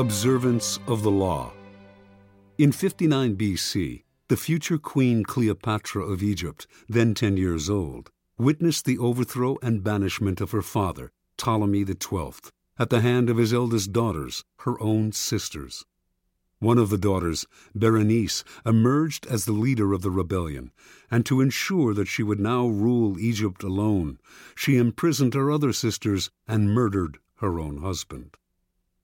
Observance of the Law In 59 BC, the future Queen Cleopatra of Egypt, then 10 years old, witnessed the overthrow and banishment of her father, Ptolemy XII, at the hand of his eldest daughters, her own sisters. One of the daughters, Berenice, emerged as the leader of the rebellion, and to ensure that she would now rule Egypt alone, she imprisoned her other sisters and murdered her own husband.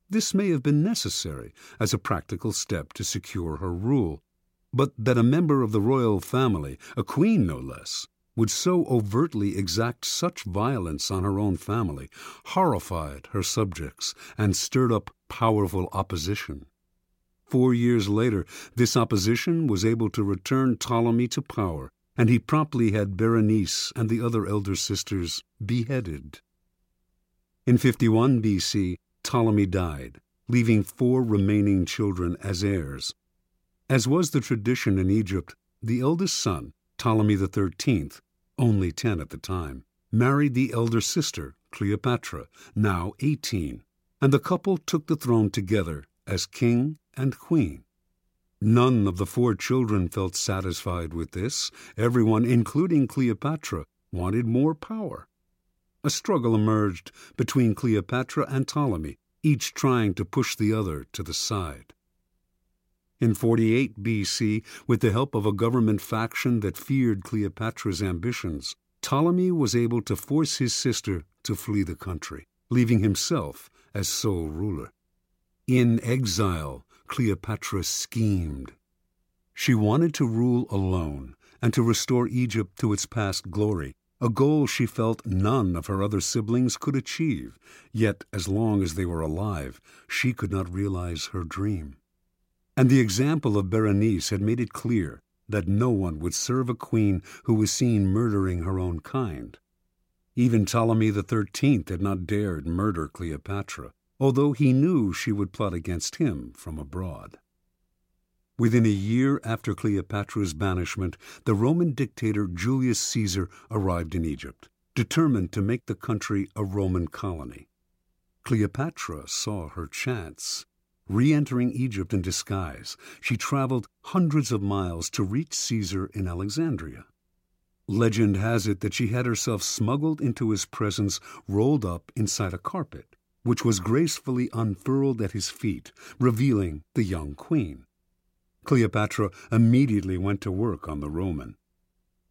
This may have been necessary as a practical step to secure her rule, but that a member of the royal family, a queen no less, would so overtly exact such violence on her own family horrified her subjects and stirred up powerful opposition. Four years later, this opposition was able to return Ptolemy to power, and he promptly had Berenice and the other elder sisters beheaded. In 51 BC, Ptolemy died, leaving four remaining children as heirs. As was the tradition in Egypt, the eldest son, Ptolemy XIII, only ten at the time, married the elder sister, Cleopatra, now eighteen, and the couple took the throne together as king and queen. None of the four children felt satisfied with this. Everyone, including Cleopatra, wanted more power. A struggle emerged between Cleopatra and Ptolemy, each trying to push the other to the side. In 48 BC, with the help of a government faction that feared Cleopatra's ambitions, Ptolemy was able to force his sister to flee the country, leaving himself as sole ruler. In exile, Cleopatra schemed. She wanted to rule alone and to restore Egypt to its past glory, a goal she felt none of her other siblings could achieve, yet as long as they were alive, she could not realize her dream. And the example of Berenice had made it clear that no one would serve a queen who was seen murdering her own kind. Even Ptolemy XIII had not dared murder Cleopatra, although he knew she would plot against him from abroad. Within a year after Cleopatra's banishment, the Roman dictator Julius Caesar arrived in Egypt, determined to make the country a Roman colony. Cleopatra saw her chance. Re entering Egypt in disguise, she traveled hundreds of miles to reach Caesar in Alexandria. Legend has it that she had herself smuggled into his presence rolled up inside a carpet, which was gracefully unfurled at his feet, revealing the young queen. Cleopatra immediately went to work on the Roman.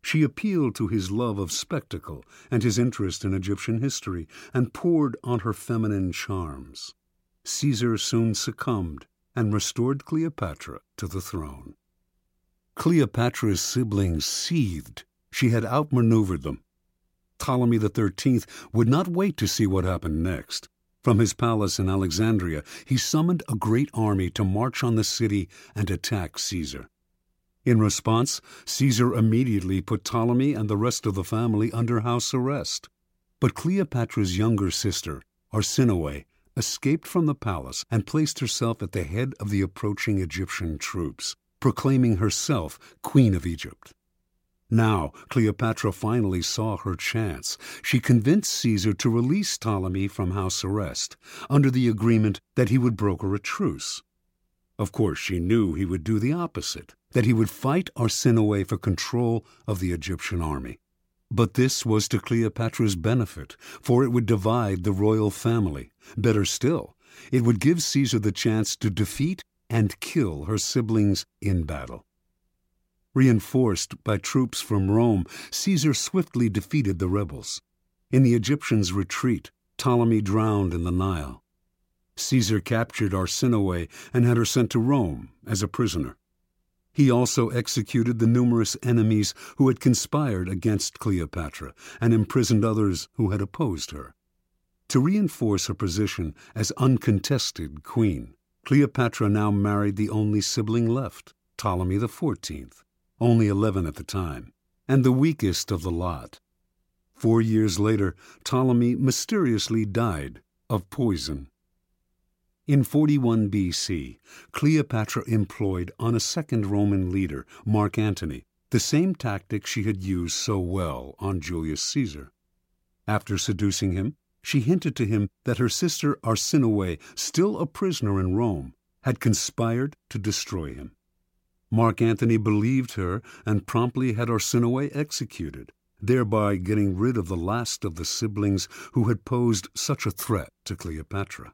She appealed to his love of spectacle and his interest in Egyptian history and poured on her feminine charms. Caesar soon succumbed and restored Cleopatra to the throne. Cleopatra's siblings seethed. She had outmaneuvered them. Ptolemy XIII would not wait to see what happened next. From his palace in Alexandria, he summoned a great army to march on the city and attack Caesar. In response, Caesar immediately put Ptolemy and the rest of the family under house arrest. But Cleopatra's younger sister, Arsinoe, escaped from the palace and placed herself at the head of the approaching Egyptian troops, proclaiming herself Queen of Egypt. Now Cleopatra finally saw her chance. She convinced Caesar to release Ptolemy from house arrest, under the agreement that he would broker a truce. Of course, she knew he would do the opposite, that he would fight Arsinoe for control of the Egyptian army. But this was to Cleopatra's benefit, for it would divide the royal family. Better still, it would give Caesar the chance to defeat and kill her siblings in battle. Reinforced by troops from Rome, Caesar swiftly defeated the rebels. In the Egyptians' retreat, Ptolemy drowned in the Nile. Caesar captured Arsinoe and had her sent to Rome as a prisoner. He also executed the numerous enemies who had conspired against Cleopatra and imprisoned others who had opposed her. To reinforce her position as uncontested queen, Cleopatra now married the only sibling left, Ptolemy XIV, only eleven at the time, and the weakest of the lot. Four years later, Ptolemy mysteriously died of poison. In 41 BC, Cleopatra employed on a second Roman leader, Mark Antony, the same tactic she had used so well on Julius Caesar. After seducing him, she hinted to him that her sister Arsinoe, still a prisoner in Rome, had conspired to destroy him. Mark Antony believed her and promptly had Arsinoe executed, thereby getting rid of the last of the siblings who had posed such a threat to Cleopatra.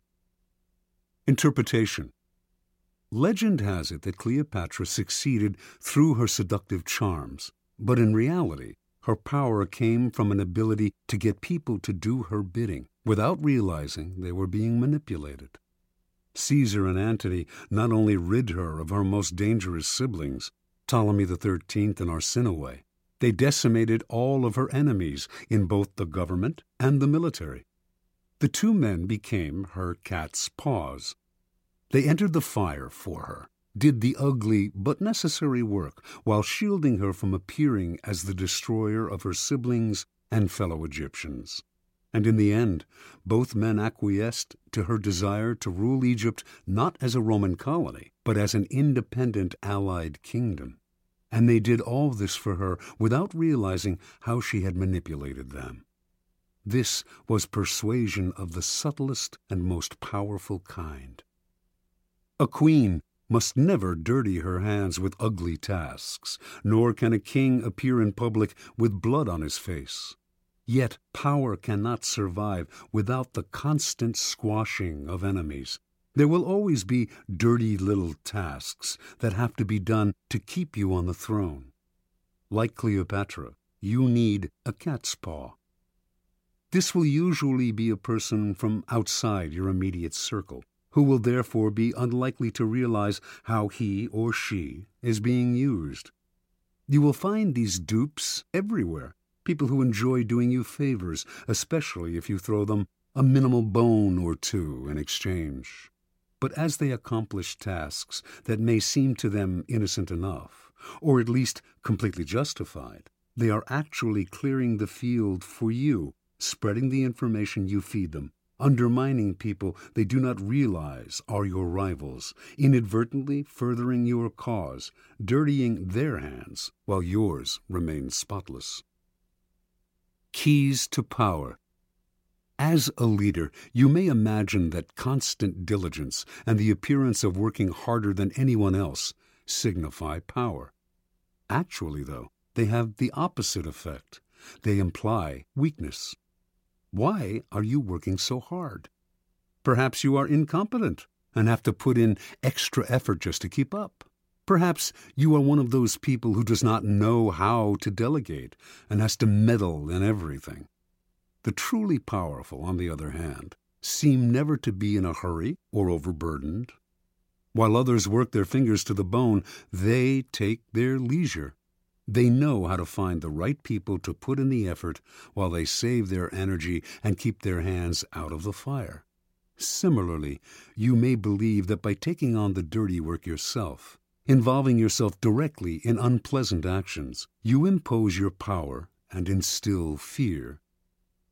Interpretation Legend has it that Cleopatra succeeded through her seductive charms, but in reality, her power came from an ability to get people to do her bidding without realizing they were being manipulated. Caesar and Antony not only rid her of her most dangerous siblings, Ptolemy XIII and Arsinoe, they decimated all of her enemies in both the government and the military. The two men became her cat's paws. They entered the fire for her, did the ugly but necessary work while shielding her from appearing as the destroyer of her siblings and fellow Egyptians and in the end, both men acquiesced to her desire to rule Egypt not as a Roman colony, but as an independent allied kingdom. And they did all this for her without realizing how she had manipulated them. This was persuasion of the subtlest and most powerful kind. A queen must never dirty her hands with ugly tasks, nor can a king appear in public with blood on his face. Yet power cannot survive without the constant squashing of enemies. There will always be dirty little tasks that have to be done to keep you on the throne. Like Cleopatra, you need a cat's paw. This will usually be a person from outside your immediate circle, who will therefore be unlikely to realize how he or she is being used. You will find these dupes everywhere people who enjoy doing you favors, especially if you throw them a minimal bone or two in exchange. But as they accomplish tasks that may seem to them innocent enough, or at least completely justified, they are actually clearing the field for you, spreading the information you feed them, undermining people they do not realize are your rivals, inadvertently furthering your cause, dirtying their hands while yours remains spotless. Keys to Power As a leader, you may imagine that constant diligence and the appearance of working harder than anyone else signify power. Actually, though, they have the opposite effect. They imply weakness. Why are you working so hard? Perhaps you are incompetent and have to put in extra effort just to keep up. Perhaps you are one of those people who does not know how to delegate and has to meddle in everything. The truly powerful, on the other hand, seem never to be in a hurry or overburdened. While others work their fingers to the bone, they take their leisure. They know how to find the right people to put in the effort while they save their energy and keep their hands out of the fire. Similarly, you may believe that by taking on the dirty work yourself, involving yourself directly in unpleasant actions, you impose your power and instill fear.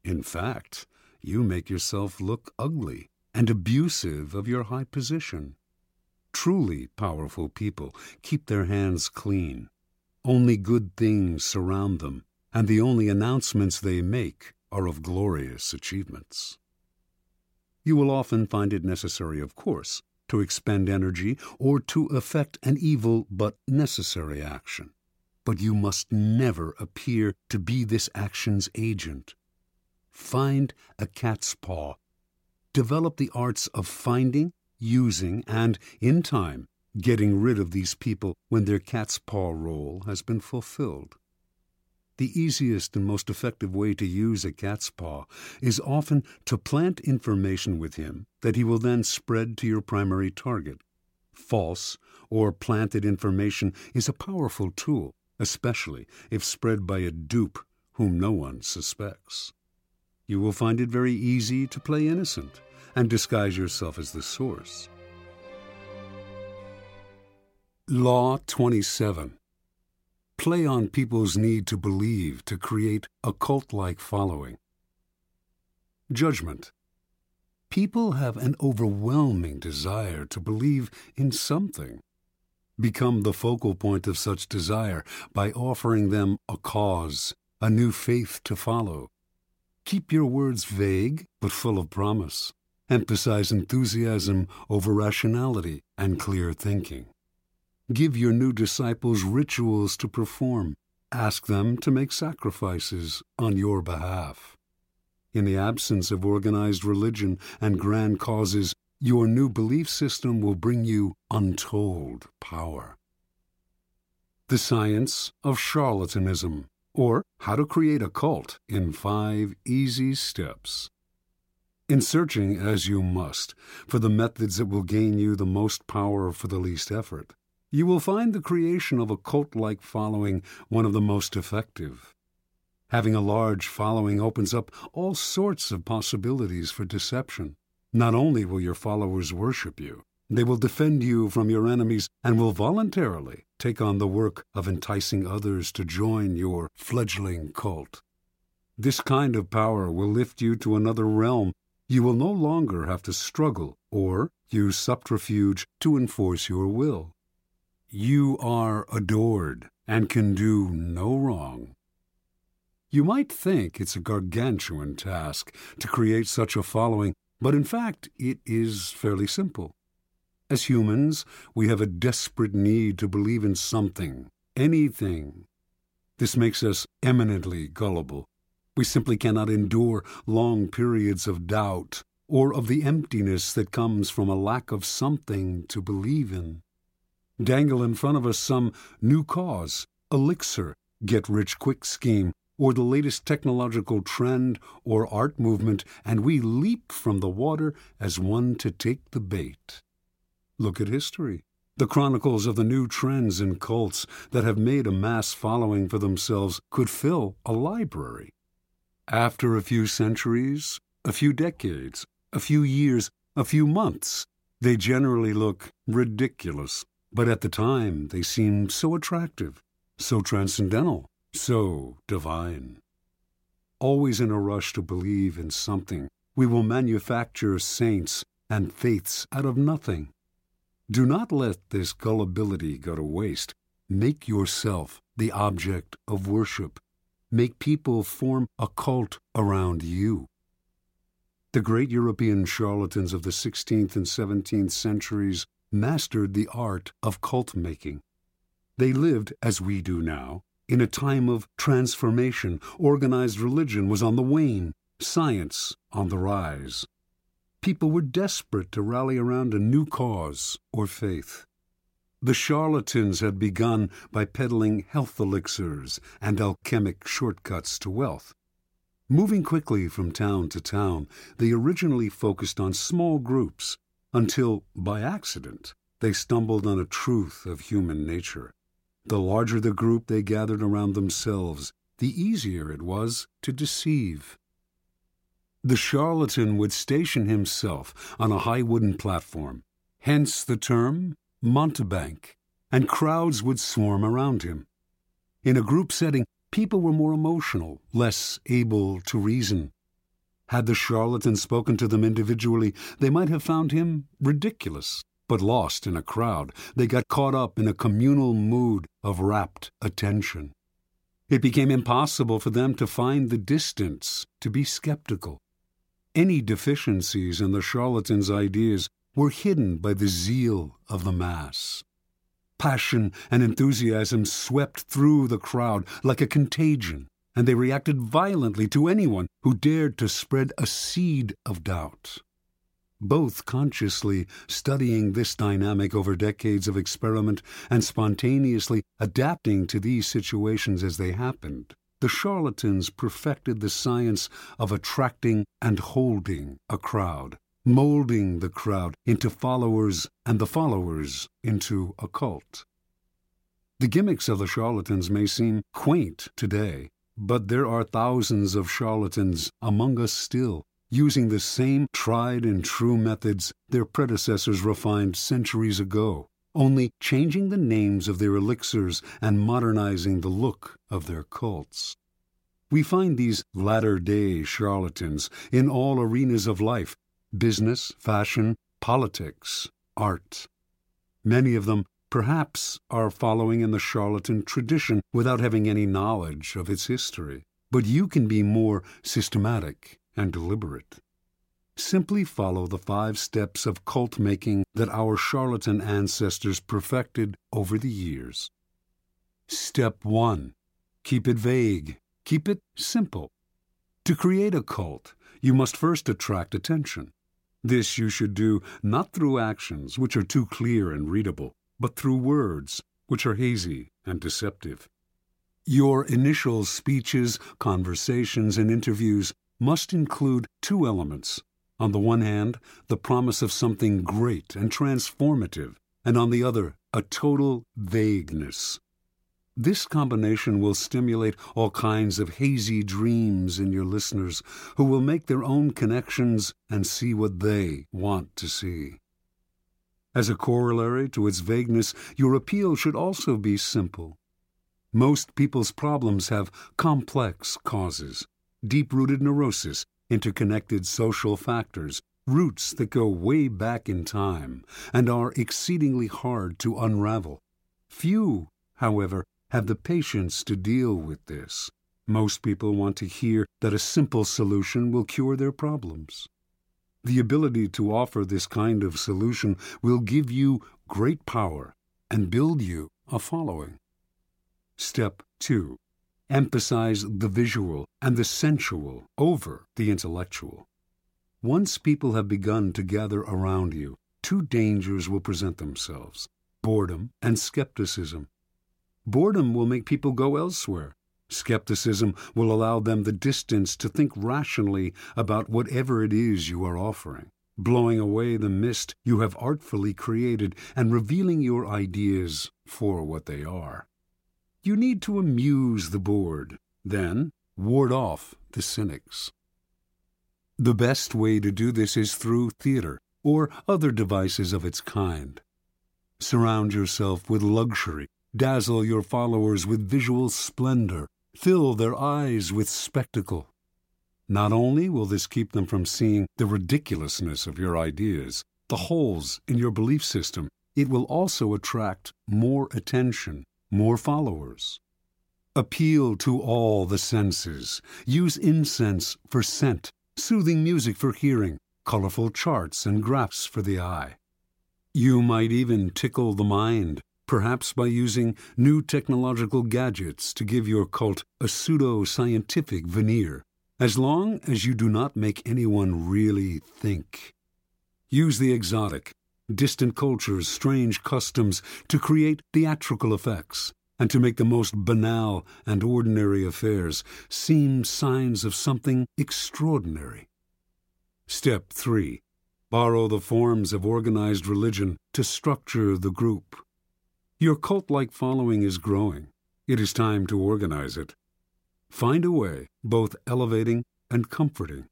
In fact, you make yourself look ugly and abusive of your high position. Truly powerful people keep their hands clean. Only good things surround them, and the only announcements they make are of glorious achievements. You will often find it necessary, of course, to expend energy, or to effect an evil but necessary action. But you must never appear to be this action's agent. Find a cat's paw. Develop the arts of finding, using, and, in time, getting rid of these people when their cat's paw role has been fulfilled. The easiest and most effective way to use a cat's paw is often to plant information with him that he will then spread to your primary target. False or planted information is a powerful tool, especially if spread by a dupe whom no one suspects. You will find it very easy to play innocent and disguise yourself as the source. Law 27 play on people's need to believe to create a cult like following. Judgment. People have an overwhelming desire to believe in something. Become the focal point of such desire by offering them a cause, a new faith to follow. Keep your words vague but full of promise. Emphasize enthusiasm over rationality and clear thinking. Give your new disciples rituals to perform. Ask them to make sacrifices on your behalf. In the absence of organized religion and grand causes, your new belief system will bring you untold power. The Science of Charlatanism, or How to Create a Cult in Five Easy Steps. In searching, as you must, for the methods that will gain you the most power for the least effort, you will find the creation of a cult like following one of the most effective. Having a large following opens up all sorts of possibilities for deception. Not only will your followers worship you, they will defend you from your enemies and will voluntarily take on the work of enticing others to join your fledgling cult. This kind of power will lift you to another realm. You will no longer have to struggle or use subterfuge to enforce your will. You are adored and can do no wrong. You might think it's a gargantuan task to create such a following, but in fact it is fairly simple. As humans, we have a desperate need to believe in something, anything. This makes us eminently gullible. We simply cannot endure long periods of doubt or of the emptiness that comes from a lack of something to believe in dangle in front of us some new cause, elixir, get rich quick scheme, or the latest technological trend or art movement, and we leap from the water as one to take the bait. Look at history. The chronicles of the new trends and cults that have made a mass following for themselves could fill a library. After a few centuries, a few decades, a few years, a few months, they generally look ridiculous but at the time they seemed so attractive, so transcendental, so divine. Always in a rush to believe in something, we will manufacture saints and faiths out of nothing. Do not let this gullibility go to waste. Make yourself the object of worship. Make people form a cult around you. The great European charlatans of the 16th and 17th centuries mastered the art of cult making. They lived, as we do now, in a time of transformation. Organized religion was on the wane, science on the rise. People were desperate to rally around a new cause or faith. The charlatans had begun by peddling health elixirs and alchemic shortcuts to wealth. Moving quickly from town to town, they originally focused on small groups until, by accident, they stumbled on a truth of human nature. The larger the group they gathered around themselves, the easier it was to deceive. The charlatan would station himself on a high wooden platform, hence the term mountebank, and crowds would swarm around him. In a group setting, people were more emotional, less able to reason. Had the charlatan spoken to them individually, they might have found him ridiculous. But lost in a crowd, they got caught up in a communal mood of rapt attention. It became impossible for them to find the distance, to be skeptical. Any deficiencies in the charlatan's ideas were hidden by the zeal of the mass. Passion and enthusiasm swept through the crowd like a contagion and they reacted violently to anyone who dared to spread a seed of doubt. Both consciously studying this dynamic over decades of experiment and spontaneously adapting to these situations as they happened, the charlatans perfected the science of attracting and holding a crowd, molding the crowd into followers and the followers into a cult. The gimmicks of the charlatans may seem quaint today, but there are thousands of charlatans among us still, using the same tried and true methods their predecessors refined centuries ago, only changing the names of their elixirs and modernizing the look of their cults. We find these latter day charlatans in all arenas of life business, fashion, politics, art. Many of them perhaps are following in the charlatan tradition without having any knowledge of its history. but you can be more systematic and deliberate. Simply follow the five steps of cult making that our charlatan ancestors perfected over the years. Step 1. Keep it vague. Keep it simple. To create a cult, you must first attract attention. This you should do not through actions which are too clear and readable, but through words which are hazy and deceptive. Your initial speeches, conversations, and interviews must include two elements on the one hand, the promise of something great and transformative, and on the other, a total vagueness. This combination will stimulate all kinds of hazy dreams in your listeners who will make their own connections and see what they want to see. As a corollary to its vagueness, your appeal should also be simple. Most people's problems have complex causes, deep rooted neurosis, interconnected social factors, roots that go way back in time and are exceedingly hard to unravel. Few, however, have the patience to deal with this. Most people want to hear that a simple solution will cure their problems. The ability to offer this kind of solution will give you great power and build you a following. Step 2 emphasize the visual and the sensual over the intellectual. Once people have begun to gather around you, two dangers will present themselves boredom and skepticism. Boredom will make people go elsewhere. Skepticism will allow them the distance to think rationally about whatever it is you are offering, blowing away the mist you have artfully created and revealing your ideas for what they are. You need to amuse the bored, then ward off the cynics. The best way to do this is through theater or other devices of its kind. Surround yourself with luxury, dazzle your followers with visual splendor, fill their eyes with spectacle. Not only will this keep them from seeing the ridiculousness of your ideas, the holes in your belief system, it will also attract more attention more followers. Appeal to all the senses. Use incense for scent, soothing music for hearing, colorful charts and graphs for the eye. You might even tickle the mind, perhaps by using new technological gadgets to give your cult a pseudo scientific veneer, as long as you do not make anyone really think. Use the exotic, distant cultures, strange customs, to create theatrical effects, and to make the most banal and ordinary affairs seem signs of something extraordinary. Step 3. Borrow the forms of organized religion to structure the group. Your cult like following is growing. It is time to organize it. Find a way, both elevating and comforting,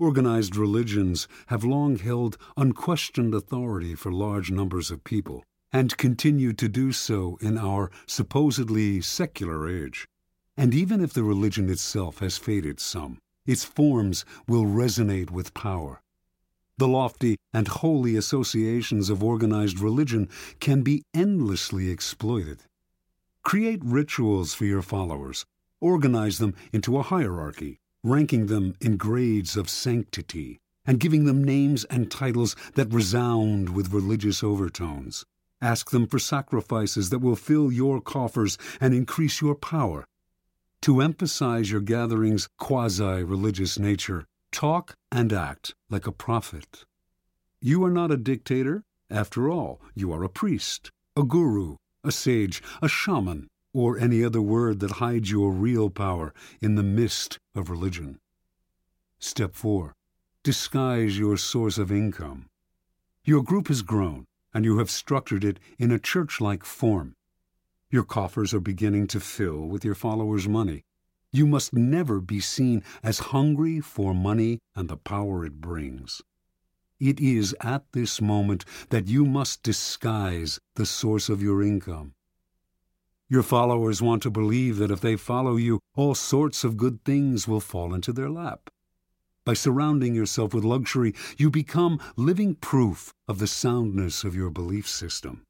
Organized religions have long held unquestioned authority for large numbers of people, and continue to do so in our supposedly secular age. And even if the religion itself has faded some, its forms will resonate with power. The lofty and holy associations of organized religion can be endlessly exploited. Create rituals for your followers, organize them into a hierarchy, ranking them in grades of sanctity, and giving them names and titles that resound with religious overtones. Ask them for sacrifices that will fill your coffers and increase your power. To emphasize your gathering's quasi religious nature, talk and act like a prophet. You are not a dictator. After all, you are a priest, a guru, a sage, a shaman, or any other word that hides your real power in the mist of religion. Step 4. Disguise your source of income. Your group has grown, and you have structured it in a church like form. Your coffers are beginning to fill with your followers' money. You must never be seen as hungry for money and the power it brings. It is at this moment that you must disguise the source of your income. Your followers want to believe that if they follow you, all sorts of good things will fall into their lap. By surrounding yourself with luxury, you become living proof of the soundness of your belief system.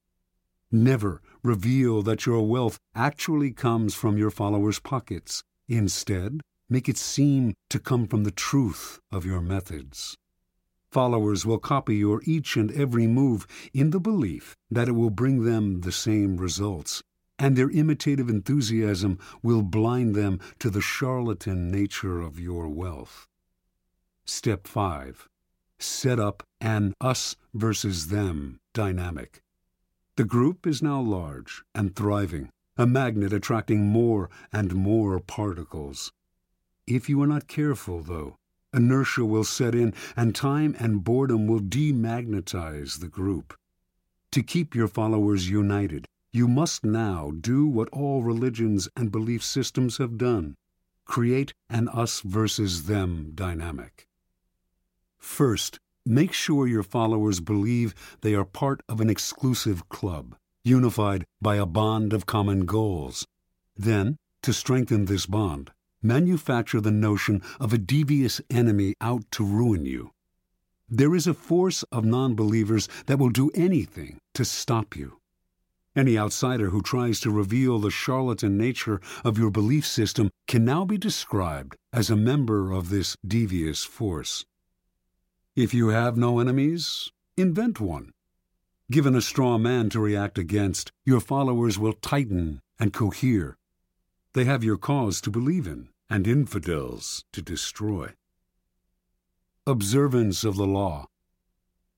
Never reveal that your wealth actually comes from your followers' pockets. Instead, make it seem to come from the truth of your methods. Followers will copy your each and every move in the belief that it will bring them the same results, and their imitative enthusiasm will blind them to the charlatan nature of your wealth. Step 5. Set up an us versus them dynamic. The group is now large and thriving, a magnet attracting more and more particles. If you are not careful, though, inertia will set in and time and boredom will demagnetize the group. To keep your followers united, you must now do what all religions and belief systems have done create an us versus them dynamic. First, make sure your followers believe they are part of an exclusive club, unified by a bond of common goals. Then, to strengthen this bond, manufacture the notion of a devious enemy out to ruin you. There is a force of non believers that will do anything to stop you. Any outsider who tries to reveal the charlatan nature of your belief system can now be described as a member of this devious force. If you have no enemies, invent one. Given a straw man to react against, your followers will tighten and cohere. They have your cause to believe in and infidels to destroy. Observance of the Law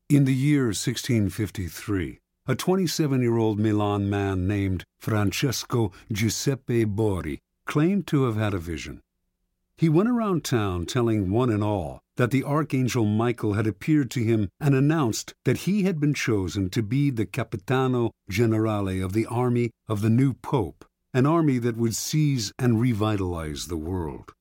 In the year 1653, a 27 year old Milan man named Francesco Giuseppe Borri claimed to have had a vision. He went around town telling one and all that the Archangel Michael had appeared to him and announced that he had been chosen to be the Capitano Generale of the army of the new Pope, an army that would seize and revitalize the world.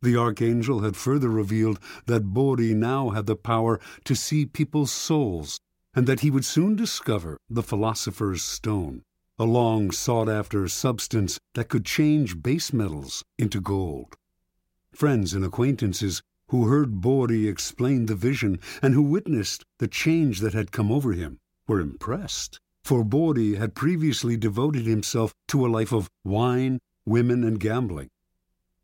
The Archangel had further revealed that Borri now had the power to see people's souls, and that he would soon discover the Philosopher's Stone, a long sought after substance that could change base metals into gold. Friends and acquaintances who heard Borri explain the vision and who witnessed the change that had come over him were impressed, for Borri had previously devoted himself to a life of wine, women, and gambling.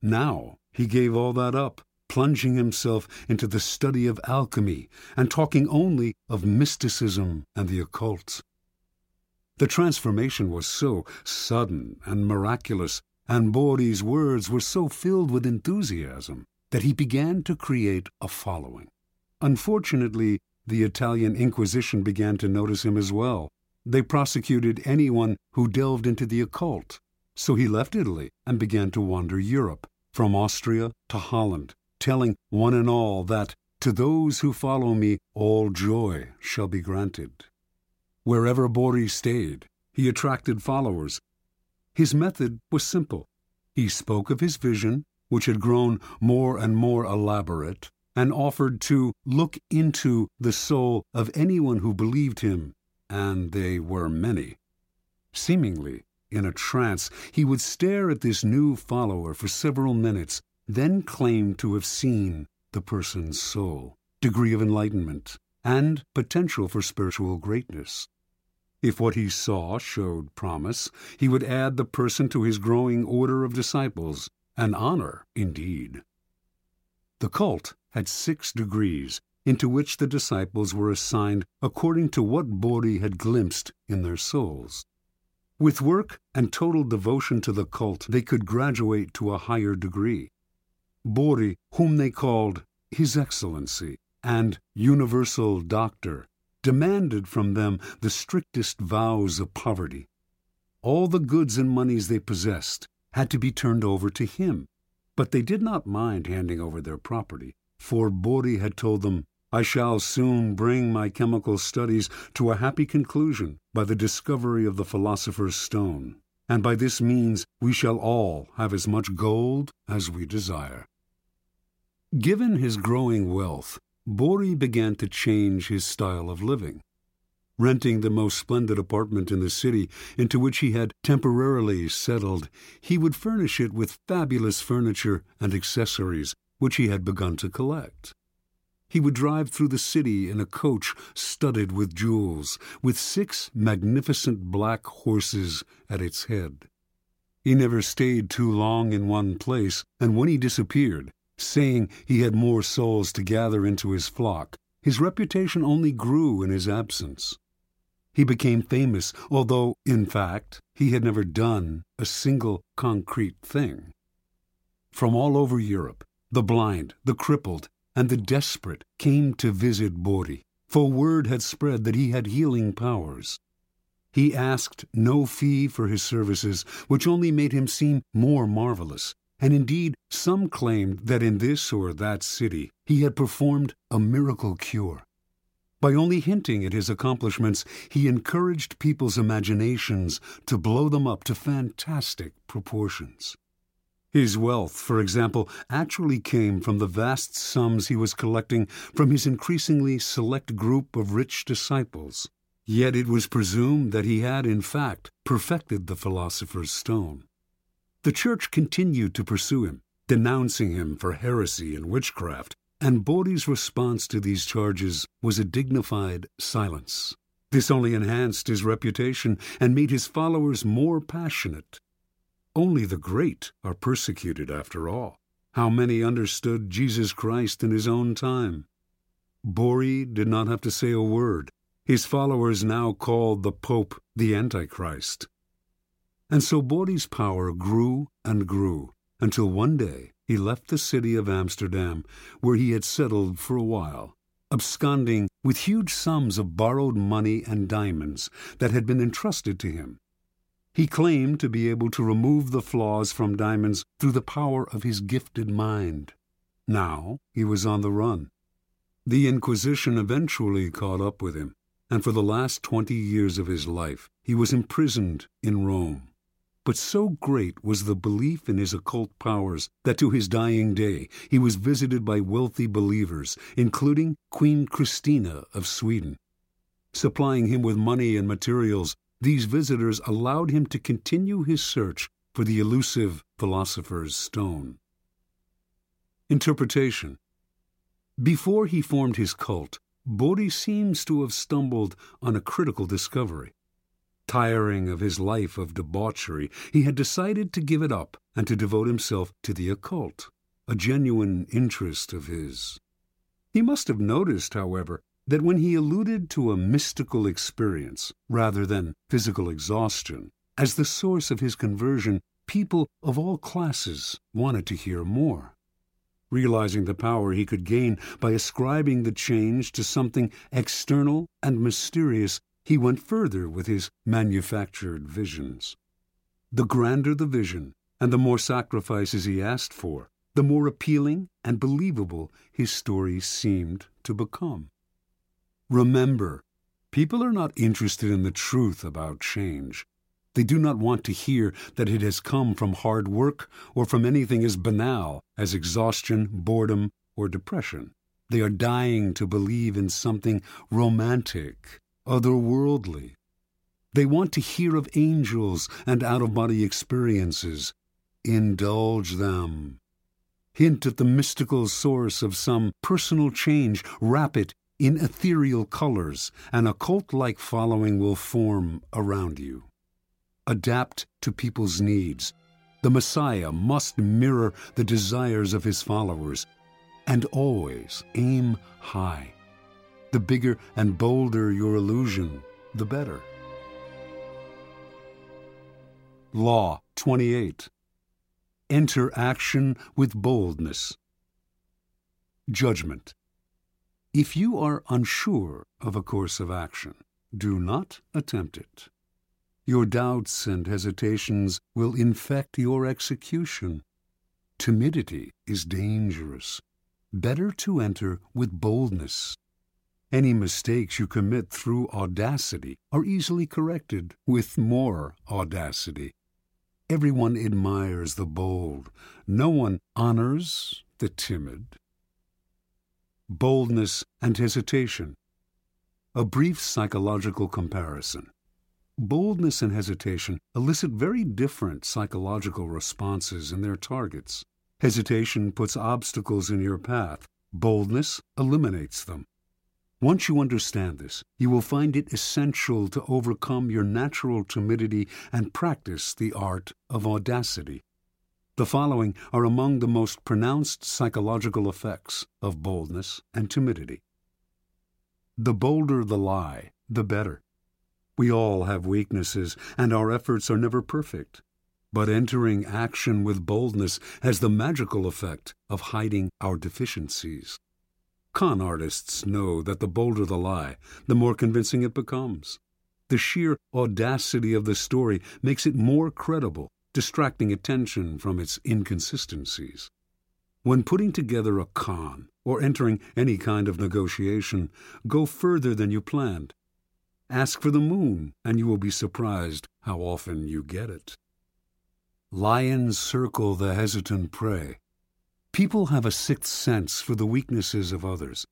Now he gave all that up, plunging himself into the study of alchemy and talking only of mysticism and the occult. The transformation was so sudden and miraculous and Borri's words were so filled with enthusiasm that he began to create a following. Unfortunately, the Italian Inquisition began to notice him as well. They prosecuted anyone who delved into the occult, so he left Italy and began to wander Europe, from Austria to Holland, telling one and all that, to those who follow me, all joy shall be granted. Wherever Borri stayed, he attracted followers his method was simple. He spoke of his vision, which had grown more and more elaborate, and offered to look into the soul of anyone who believed him, and they were many. Seemingly in a trance, he would stare at this new follower for several minutes, then claim to have seen the person's soul, degree of enlightenment, and potential for spiritual greatness. If what he saw showed promise, he would add the person to his growing order of disciples, an honor indeed. The cult had six degrees, into which the disciples were assigned according to what Borri had glimpsed in their souls. With work and total devotion to the cult, they could graduate to a higher degree. Borri, whom they called His Excellency and Universal Doctor, demanded from them the strictest vows of poverty. All the goods and monies they possessed had to be turned over to him, but they did not mind handing over their property, for Borri had told them, I shall soon bring my chemical studies to a happy conclusion by the discovery of the philosopher's stone, and by this means we shall all have as much gold as we desire. Given his growing wealth, Borri began to change his style of living. Renting the most splendid apartment in the city into which he had temporarily settled, he would furnish it with fabulous furniture and accessories which he had begun to collect. He would drive through the city in a coach studded with jewels, with six magnificent black horses at its head. He never stayed too long in one place, and when he disappeared, saying he had more souls to gather into his flock, his reputation only grew in his absence. He became famous, although, in fact, he had never done a single concrete thing. From all over Europe, the blind, the crippled, and the desperate came to visit Borri, for word had spread that he had healing powers. He asked no fee for his services, which only made him seem more marvelous, and indeed some claimed that in this or that city he had performed a miracle cure. By only hinting at his accomplishments, he encouraged people's imaginations to blow them up to fantastic proportions. His wealth, for example, actually came from the vast sums he was collecting from his increasingly select group of rich disciples. Yet it was presumed that he had, in fact, perfected the philosopher's stone. The church continued to pursue him, denouncing him for heresy and witchcraft, and Borri's response to these charges was a dignified silence. This only enhanced his reputation and made his followers more passionate. Only the great are persecuted, after all. How many understood Jesus Christ in his own time? Borri did not have to say a word. His followers now called the Pope the Antichrist. And so Borri's power grew and grew until one day he left the city of Amsterdam, where he had settled for a while, absconding with huge sums of borrowed money and diamonds that had been entrusted to him. He claimed to be able to remove the flaws from diamonds through the power of his gifted mind. Now he was on the run. The Inquisition eventually caught up with him and for the last twenty years of his life he was imprisoned in Rome. But so great was the belief in his occult powers that to his dying day he was visited by wealthy believers, including Queen Christina of Sweden. Supplying him with money and materials, these visitors allowed him to continue his search for the elusive philosopher's stone. Interpretation Before he formed his cult, Borri seems to have stumbled on a critical discovery. Tiring of his life of debauchery, he had decided to give it up and to devote himself to the occult, a genuine interest of his. He must have noticed, however, that when he alluded to a mystical experience rather than physical exhaustion as the source of his conversion, people of all classes wanted to hear more realizing the power he could gain by ascribing the change to something external and mysterious, he went further with his manufactured visions. The grander the vision, and the more sacrifices he asked for, the more appealing and believable his story seemed to become. Remember, people are not interested in the truth about change. They do not want to hear that it has come from hard work or from anything as banal as exhaustion, boredom, or depression. They are dying to believe in something romantic, otherworldly. They want to hear of angels and out of body experiences. Indulge them. Hint at the mystical source of some personal change, wrap it in ethereal colors, and a cult like following will form around you adapt to people's needs. The Messiah must mirror the desires of his followers and always aim high. The bigger and bolder your illusion, the better. Law 28 Enter action with boldness. Judgment If you are unsure of a course of action, do not attempt it. Your doubts and hesitations will infect your execution. Timidity is dangerous. Better to enter with boldness. Any mistakes you commit through audacity are easily corrected with more audacity. Everyone admires the bold. No one honors the timid. Boldness and hesitation. A brief psychological comparison. Boldness and hesitation elicit very different psychological responses in their targets. Hesitation puts obstacles in your path. Boldness eliminates them. Once you understand this, you will find it essential to overcome your natural timidity and practice the art of audacity. The following are among the most pronounced psychological effects of boldness and timidity. The bolder the lie, the better. We all have weaknesses, and our efforts are never perfect. But entering action with boldness has the magical effect of hiding our deficiencies. Con artists know that the bolder the lie, the more convincing it becomes. The sheer audacity of the story makes it more credible, distracting attention from its inconsistencies. When putting together a con or entering any kind of negotiation, go further than you planned. Ask for the moon, and you will be surprised how often you get it. Lions circle the hesitant prey. People have a sixth sense for the weaknesses of others.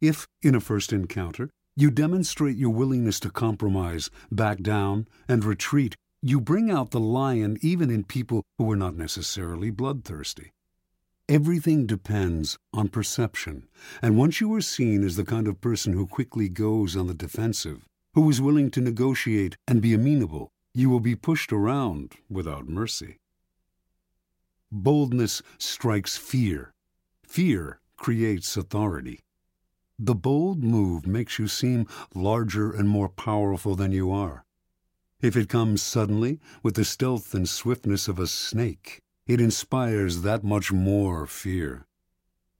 If, in a first encounter, you demonstrate your willingness to compromise, back down, and retreat, you bring out the lion even in people who are not necessarily bloodthirsty. Everything depends on perception, and once you are seen as the kind of person who quickly goes on the defensive, who is willing to negotiate and be amenable, you will be pushed around without mercy. Boldness strikes fear. Fear creates authority. The bold move makes you seem larger and more powerful than you are. If it comes suddenly, with the stealth and swiftness of a snake, it inspires that much more fear.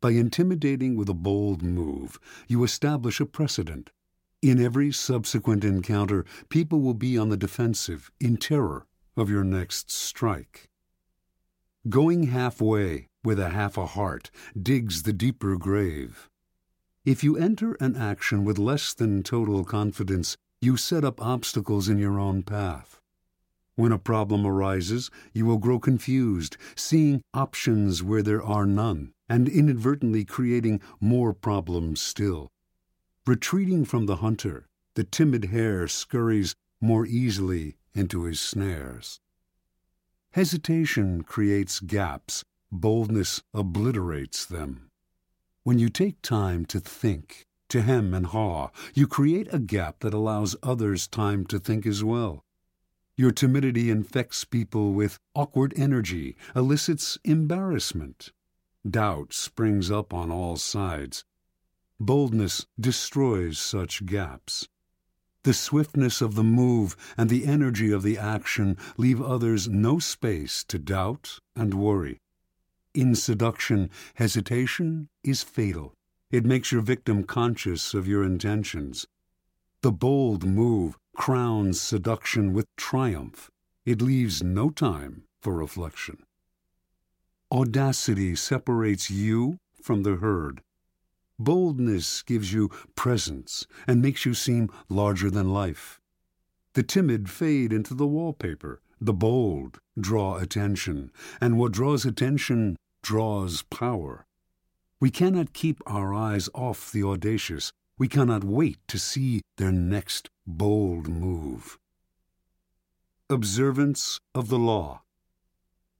By intimidating with a bold move, you establish a precedent. In every subsequent encounter, people will be on the defensive, in terror of your next strike. Going halfway with a half a heart digs the deeper grave. If you enter an action with less than total confidence, you set up obstacles in your own path. When a problem arises, you will grow confused, seeing options where there are none, and inadvertently creating more problems still. Retreating from the hunter, the timid hare scurries more easily into his snares. Hesitation creates gaps, boldness obliterates them. When you take time to think, to hem and haw, you create a gap that allows others time to think as well. Your timidity infects people with awkward energy, elicits embarrassment. Doubt springs up on all sides. Boldness destroys such gaps. The swiftness of the move and the energy of the action leave others no space to doubt and worry. In seduction, hesitation is fatal. It makes your victim conscious of your intentions. The bold move crowns seduction with triumph. It leaves no time for reflection. Audacity separates you from the herd. Boldness gives you presence and makes you seem larger than life. The timid fade into the wallpaper. The bold draw attention, and what draws attention draws power. We cannot keep our eyes off the audacious. We cannot wait to see their next bold move. Observance of the Law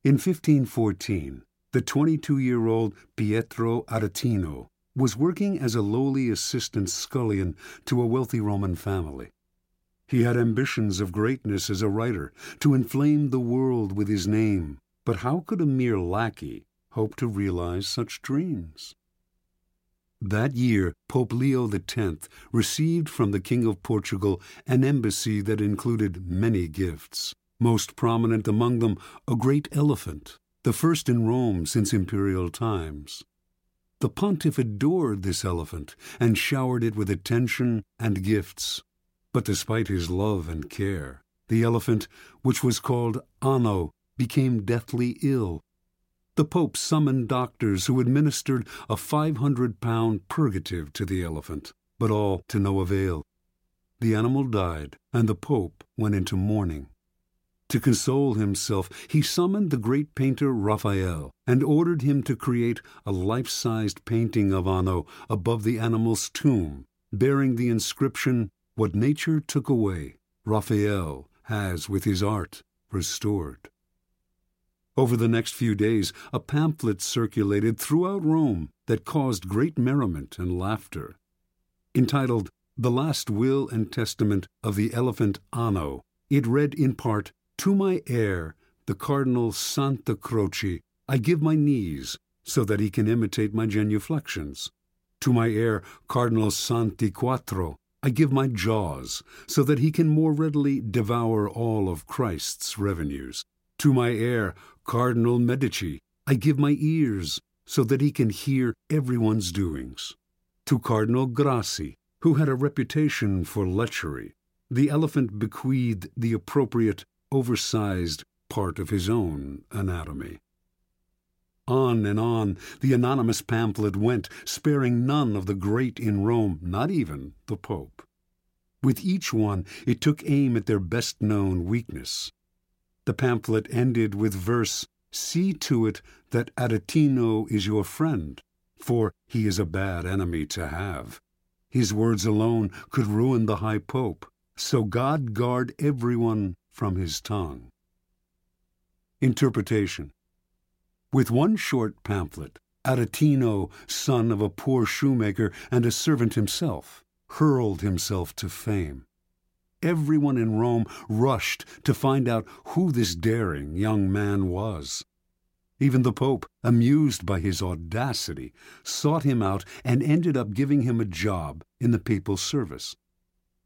In 1514, the 22 year old Pietro Aretino was working as a lowly assistant scullion to a wealthy Roman family. He had ambitions of greatness as a writer, to inflame the world with his name, but how could a mere lackey hope to realize such dreams? That year, Pope Leo X received from the King of Portugal an embassy that included many gifts, most prominent among them a great elephant, the first in Rome since imperial times. The pontiff adored this elephant and showered it with attention and gifts. But despite his love and care, the elephant, which was called Hanno, became deathly ill. The Pope summoned doctors who administered a 500 pound purgative to the elephant, but all to no avail. The animal died, and the Pope went into mourning. To console himself, he summoned the great painter Raphael and ordered him to create a life sized painting of Hanno above the animal's tomb, bearing the inscription, What nature took away, Raphael has with his art restored. Over the next few days, a pamphlet circulated throughout Rome that caused great merriment and laughter. entitled The Last Will and Testament of the Elephant Hanno. It read in part, To my heir, the Cardinal Santa Croce, I give my knees so that he can imitate my genuflections. To my heir, Cardinal Santi Quattro, I give my jaws so that he can more readily devour all of Christ's revenues. To my heir, Cardinal Medici, I give my ears so that he can hear everyone's doings. To Cardinal Grassi, who had a reputation for lechery, the elephant bequeathed the appropriate, oversized part of his own anatomy. On and on the anonymous pamphlet went, sparing none of the great in Rome, not even the Pope. With each one, it took aim at their best known weakness. The pamphlet ended with verse See to it that Aretino is your friend, for he is a bad enemy to have. His words alone could ruin the High Pope, so God guard everyone from his tongue. Interpretation with one short pamphlet, Aretino, son of a poor shoemaker and a servant himself, hurled himself to fame. Everyone in Rome rushed to find out who this daring young man was. Even the Pope, amused by his audacity, sought him out and ended up giving him a job in the papal service.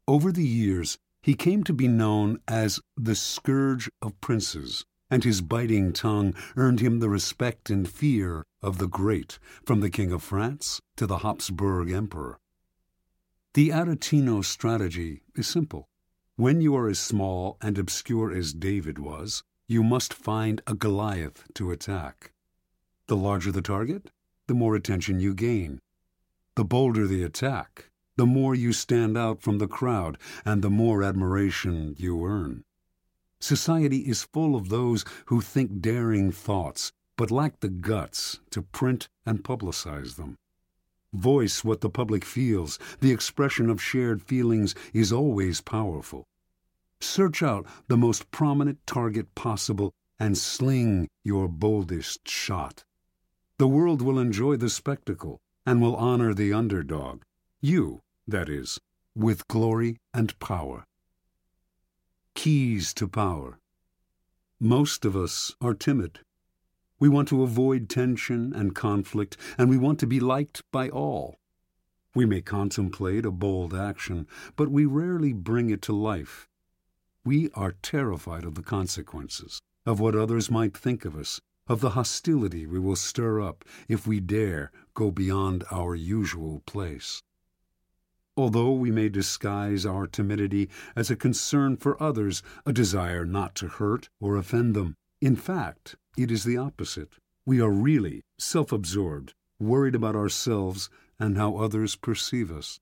Over the years, he came to be known as the Scourge of Princes and his biting tongue earned him the respect and fear of the great, from the King of France to the Habsburg Emperor. The Aretino strategy is simple. When you are as small and obscure as David was, you must find a Goliath to attack. The larger the target, the more attention you gain. The bolder the attack, the more you stand out from the crowd and the more admiration you earn. Society is full of those who think daring thoughts, but lack the guts to print and publicize them. Voice what the public feels. The expression of shared feelings is always powerful. Search out the most prominent target possible and sling your boldest shot. The world will enjoy the spectacle and will honor the underdog. You, that is, with glory and power keys to power. Most of us are timid. We want to avoid tension and conflict, and we want to be liked by all. We may contemplate a bold action, but we rarely bring it to life. We are terrified of the consequences, of what others might think of us, of the hostility we will stir up if we dare go beyond our usual place. Although we may disguise our timidity as a concern for others, a desire not to hurt or offend them, in fact, it is the opposite. We are really self absorbed, worried about ourselves and how others perceive us.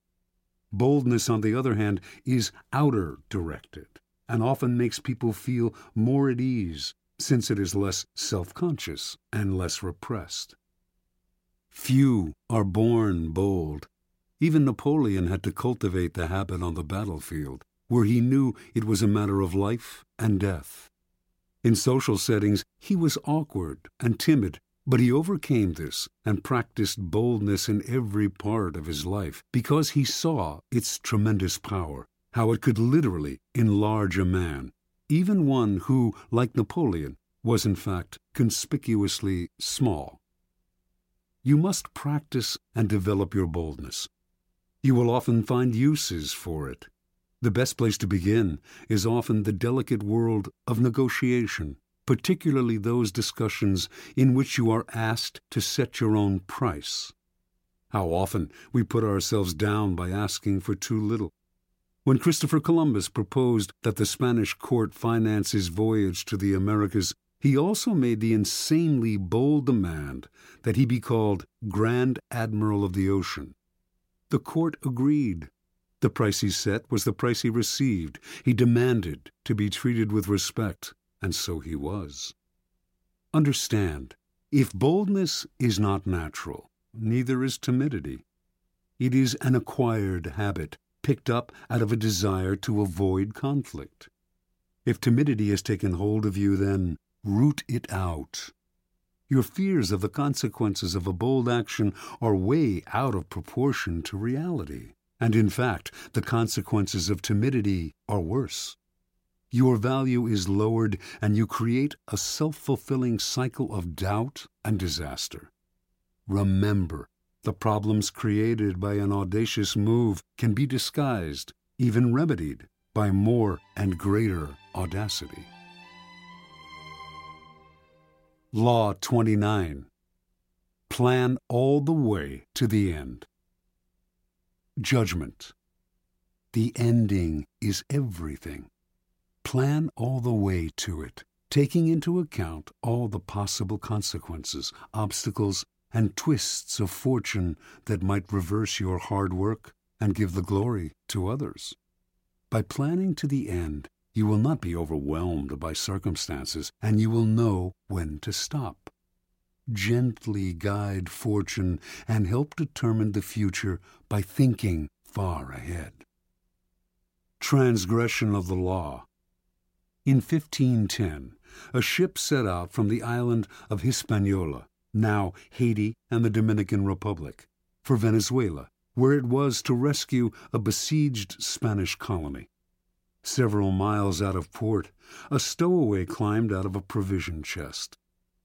Boldness, on the other hand, is outer directed and often makes people feel more at ease since it is less self conscious and less repressed. Few are born bold. Even Napoleon had to cultivate the habit on the battlefield, where he knew it was a matter of life and death. In social settings, he was awkward and timid, but he overcame this and practiced boldness in every part of his life because he saw its tremendous power, how it could literally enlarge a man, even one who, like Napoleon, was in fact conspicuously small. You must practice and develop your boldness. You will often find uses for it. The best place to begin is often the delicate world of negotiation, particularly those discussions in which you are asked to set your own price. How often we put ourselves down by asking for too little. When Christopher Columbus proposed that the Spanish court finance his voyage to the Americas, he also made the insanely bold demand that he be called Grand Admiral of the Ocean. The court agreed. The price he set was the price he received. He demanded to be treated with respect, and so he was. Understand, if boldness is not natural, neither is timidity. It is an acquired habit, picked up out of a desire to avoid conflict. If timidity has taken hold of you, then root it out. Your fears of the consequences of a bold action are way out of proportion to reality, and in fact, the consequences of timidity are worse. Your value is lowered, and you create a self fulfilling cycle of doubt and disaster. Remember, the problems created by an audacious move can be disguised, even remedied, by more and greater audacity. Law 29 Plan all the way to the end. Judgment. The ending is everything. Plan all the way to it, taking into account all the possible consequences, obstacles, and twists of fortune that might reverse your hard work and give the glory to others. By planning to the end, you will not be overwhelmed by circumstances, and you will know when to stop. Gently guide fortune and help determine the future by thinking far ahead. Transgression of the law. In 1510, a ship set out from the island of Hispaniola, now Haiti and the Dominican Republic, for Venezuela, where it was to rescue a besieged Spanish colony. Several miles out of port, a stowaway climbed out of a provision chest.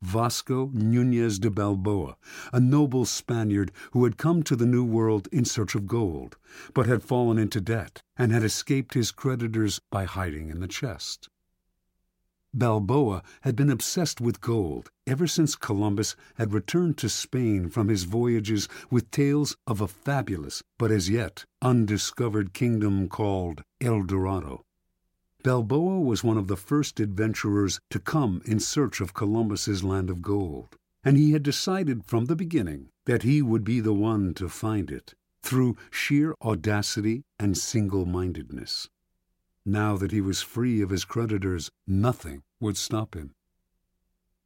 Vasco Nunez de Balboa, a noble Spaniard who had come to the New World in search of gold, but had fallen into debt and had escaped his creditors by hiding in the chest. Balboa had been obsessed with gold ever since Columbus had returned to Spain from his voyages with tales of a fabulous but as yet undiscovered kingdom called El Dorado. Balboa was one of the first adventurers to come in search of Columbus's land of gold, and he had decided from the beginning that he would be the one to find it through sheer audacity and single-mindedness. Now that he was free of his creditors, nothing would stop him.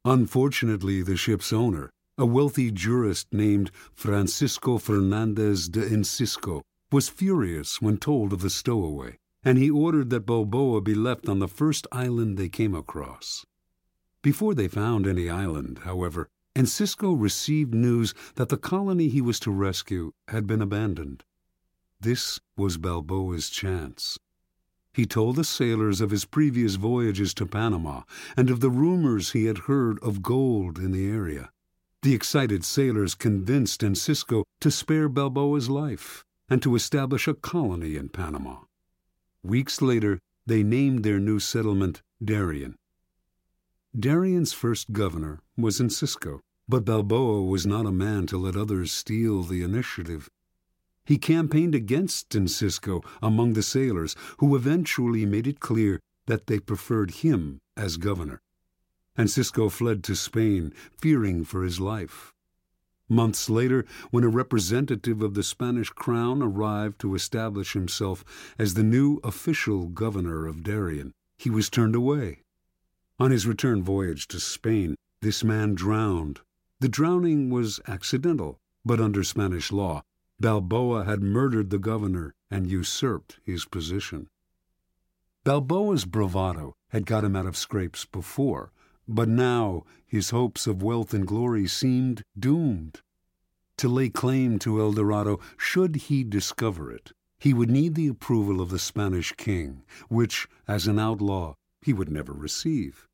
Unfortunately, the ship's owner, a wealthy jurist named Francisco Fernandez de Encisco, was furious when told of the stowaway and he ordered that Balboa be left on the first island they came across. Before they found any island, however, Encisco received news that the colony he was to rescue had been abandoned. This was Balboa's chance. He told the sailors of his previous voyages to Panama and of the rumors he had heard of gold in the area. The excited sailors convinced Encisco to spare Balboa's life and to establish a colony in Panama. Weeks later, they named their new settlement Darien. Darien's first governor was Encisco, but Balboa was not a man to let others steal the initiative. He campaigned against Encisco among the sailors, who eventually made it clear that they preferred him as governor. Encisco fled to Spain, fearing for his life. Months later, when a representative of the Spanish crown arrived to establish himself as the new official governor of Darien, he was turned away. On his return voyage to Spain, this man drowned. The drowning was accidental, but under Spanish law, Balboa had murdered the governor and usurped his position. Balboa's bravado had got him out of scrapes before, but now his hopes of wealth and glory seemed doomed. To lay claim to El Dorado, should he discover it, he would need the approval of the Spanish king, which, as an outlaw, he would never receive.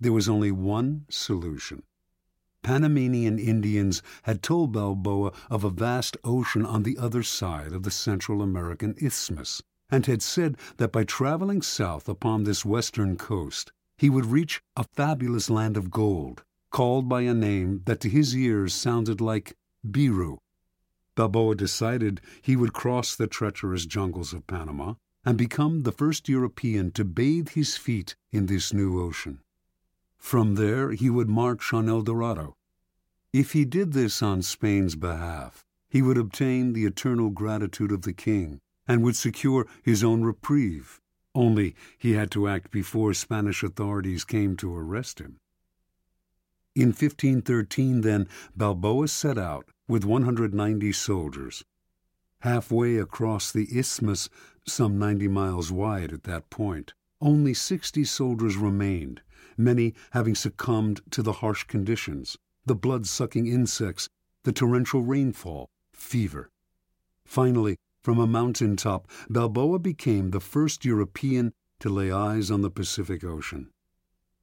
There was only one solution. Panamanian Indians had told Balboa of a vast ocean on the other side of the Central American isthmus, and had said that by traveling south upon this western coast, he would reach a fabulous land of gold, called by a name that to his ears sounded like Biru. Balboa decided he would cross the treacherous jungles of Panama and become the first European to bathe his feet in this new ocean. From there he would march on El Dorado. If he did this on Spain's behalf, he would obtain the eternal gratitude of the king and would secure his own reprieve only he had to act before Spanish authorities came to arrest him. In 1513, then, Balboa set out with 190 soldiers. Halfway across the isthmus, some 90 miles wide at that point, only 60 soldiers remained, many having succumbed to the harsh conditions, the blood sucking insects, the torrential rainfall, fever. Finally, From a mountain top, Balboa became the first European to lay eyes on the Pacific Ocean.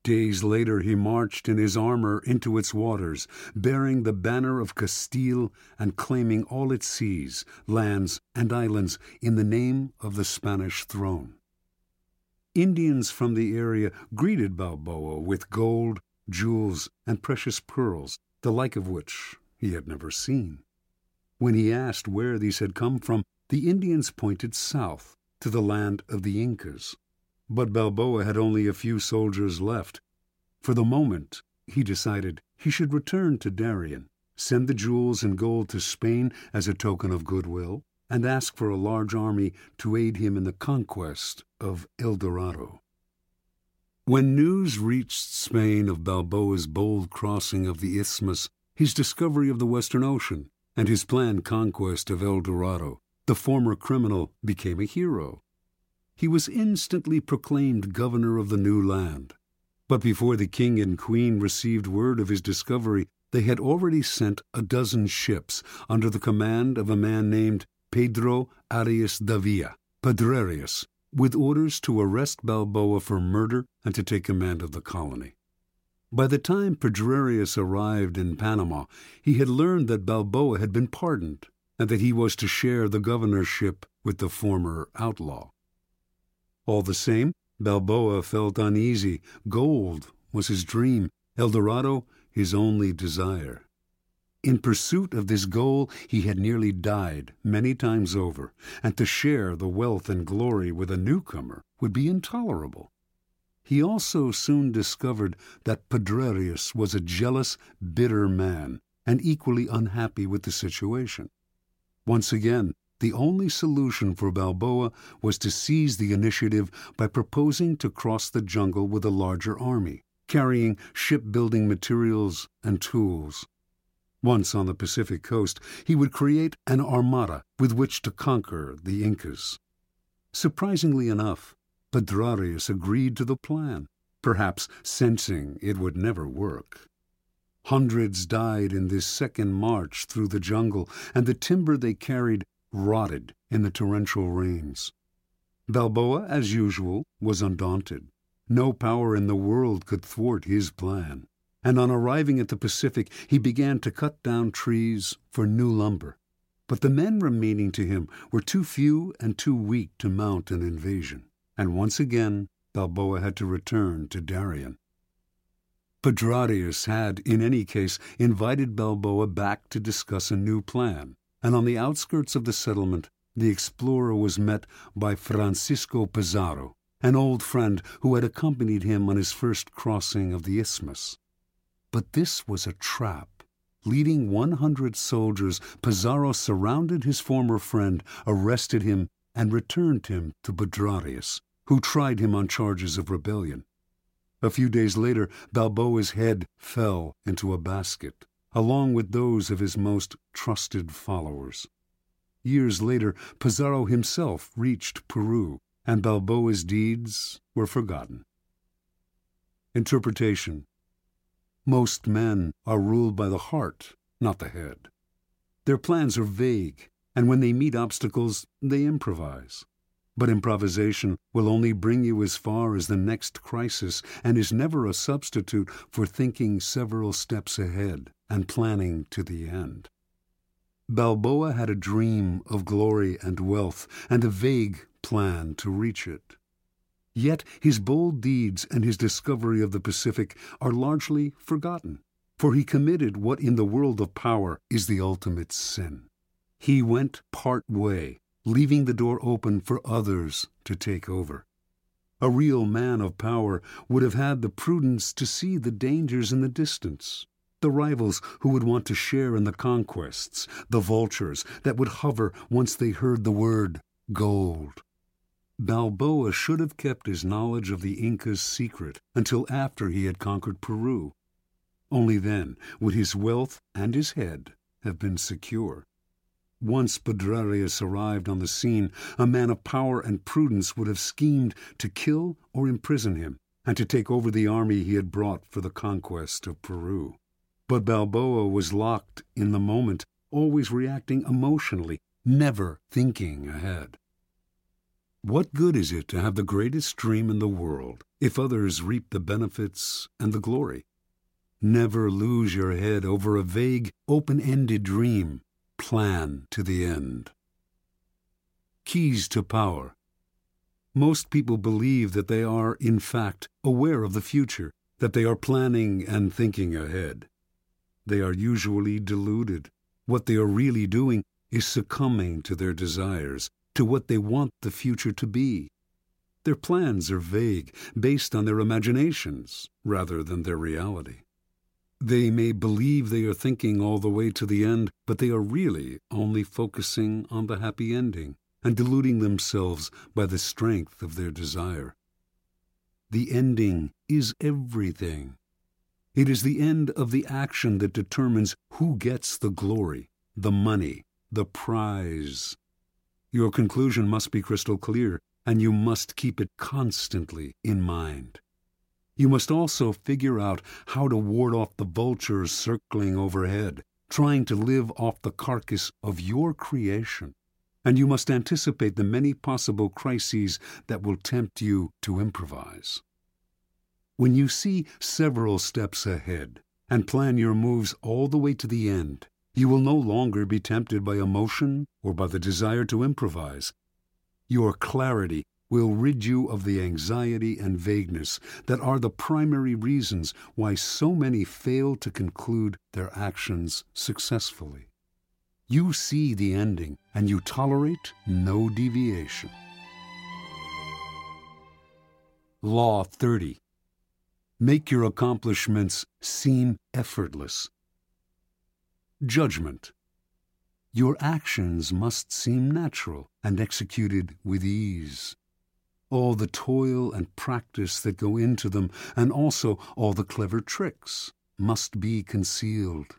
Days later, he marched in his armor into its waters, bearing the banner of Castile and claiming all its seas, lands, and islands in the name of the Spanish throne. Indians from the area greeted Balboa with gold, jewels, and precious pearls, the like of which he had never seen. When he asked where these had come from, the Indians pointed south to the land of the Incas. But Balboa had only a few soldiers left. For the moment, he decided he should return to Darien, send the jewels and gold to Spain as a token of goodwill, and ask for a large army to aid him in the conquest of El Dorado. When news reached Spain of Balboa's bold crossing of the isthmus, his discovery of the Western Ocean, and his planned conquest of El Dorado, the former criminal became a hero he was instantly proclaimed governor of the new land. But before the king and queen received word of his discovery, they had already sent a dozen ships under the command of a man named Pedro Arias Davila, Pedrarias, with orders to arrest Balboa for murder and to take command of the colony. By the time Pedrarias arrived in Panama, he had learned that Balboa had been pardoned and that he was to share the governorship with the former outlaw. All the same, Balboa felt uneasy. Gold was his dream, El Dorado his only desire. In pursuit of this goal, he had nearly died many times over, and to share the wealth and glory with a newcomer would be intolerable. He also soon discovered that Pedrarias was a jealous, bitter man, and equally unhappy with the situation. Once again, the only solution for Balboa was to seize the initiative by proposing to cross the jungle with a larger army, carrying shipbuilding materials and tools. Once on the Pacific coast, he would create an armada with which to conquer the Incas. Surprisingly enough, Pedrarias agreed to the plan, perhaps sensing it would never work. Hundreds died in this second march through the jungle, and the timber they carried rotted in the torrential rains. Balboa, as usual, was undaunted. No power in the world could thwart his plan, and on arriving at the Pacific he began to cut down trees for new lumber. But the men remaining to him were too few and too weak to mount an invasion, and once again Balboa had to return to Darien. Pedrarias had, in any case, invited Balboa back to discuss a new plan, and on the outskirts of the settlement the explorer was met by Francisco Pizarro, an old friend who had accompanied him on his first crossing of the isthmus. But this was a trap. Leading 100 soldiers, Pizarro surrounded his former friend, arrested him, and returned him to Pedrarias, who tried him on charges of rebellion. A few days later, Balboa's head fell into a basket along with those of his most trusted followers. Years later, Pizarro himself reached Peru, and Balboa's deeds were forgotten. Interpretation Most men are ruled by the heart, not the head. Their plans are vague, and when they meet obstacles, they improvise. But improvisation will only bring you as far as the next crisis and is never a substitute for thinking several steps ahead and planning to the end. Balboa had a dream of glory and wealth and a vague plan to reach it. Yet his bold deeds and his discovery of the Pacific are largely forgotten, for he committed what in the world of power is the ultimate sin. He went part way, leaving the door open for others to take over. A real man of power would have had the prudence to see the dangers in the distance the rivals who would want to share in the conquests, the vultures that would hover once they heard the word gold. Balboa should have kept his knowledge of the Incas secret until after he had conquered Peru. Only then would his wealth and his head have been secure. Once Pedrarias arrived on the scene, a man of power and prudence would have schemed to kill or imprison him, and to take over the army he had brought for the conquest of Peru. But Balboa was locked in the moment, always reacting emotionally, never thinking ahead. What good is it to have the greatest dream in the world if others reap the benefits and the glory? Never lose your head over a vague, open-ended dream. Plan to the end. Keys to power. Most people believe that they are, in fact, aware of the future, that they are planning and thinking ahead. They are usually deluded. What they are really doing is succumbing to their desires, to what they want the future to be. Their plans are vague, based on their imaginations rather than their reality. They may believe they are thinking all the way to the end, but they are really only focusing on the happy ending and deluding themselves by the strength of their desire. The ending is everything. It is the end of the action that determines who gets the glory, the money, the prize. Your conclusion must be crystal clear, and you must keep it constantly in mind. You must also figure out how to ward off the vultures circling overhead, trying to live off the carcass of your creation. And you must anticipate the many possible crises that will tempt you to improvise. When you see several steps ahead and plan your moves all the way to the end, you will no longer be tempted by emotion or by the desire to improvise. Your clarity will rid you of the anxiety and vagueness that are the primary reasons why so many fail to conclude their actions successfully. You see the ending and you tolerate no deviation. Law 30 Make your accomplishments seem effortless. Judgment. Your actions must seem natural and executed with ease. All the toil and practice that go into them, and also all the clever tricks, must be concealed.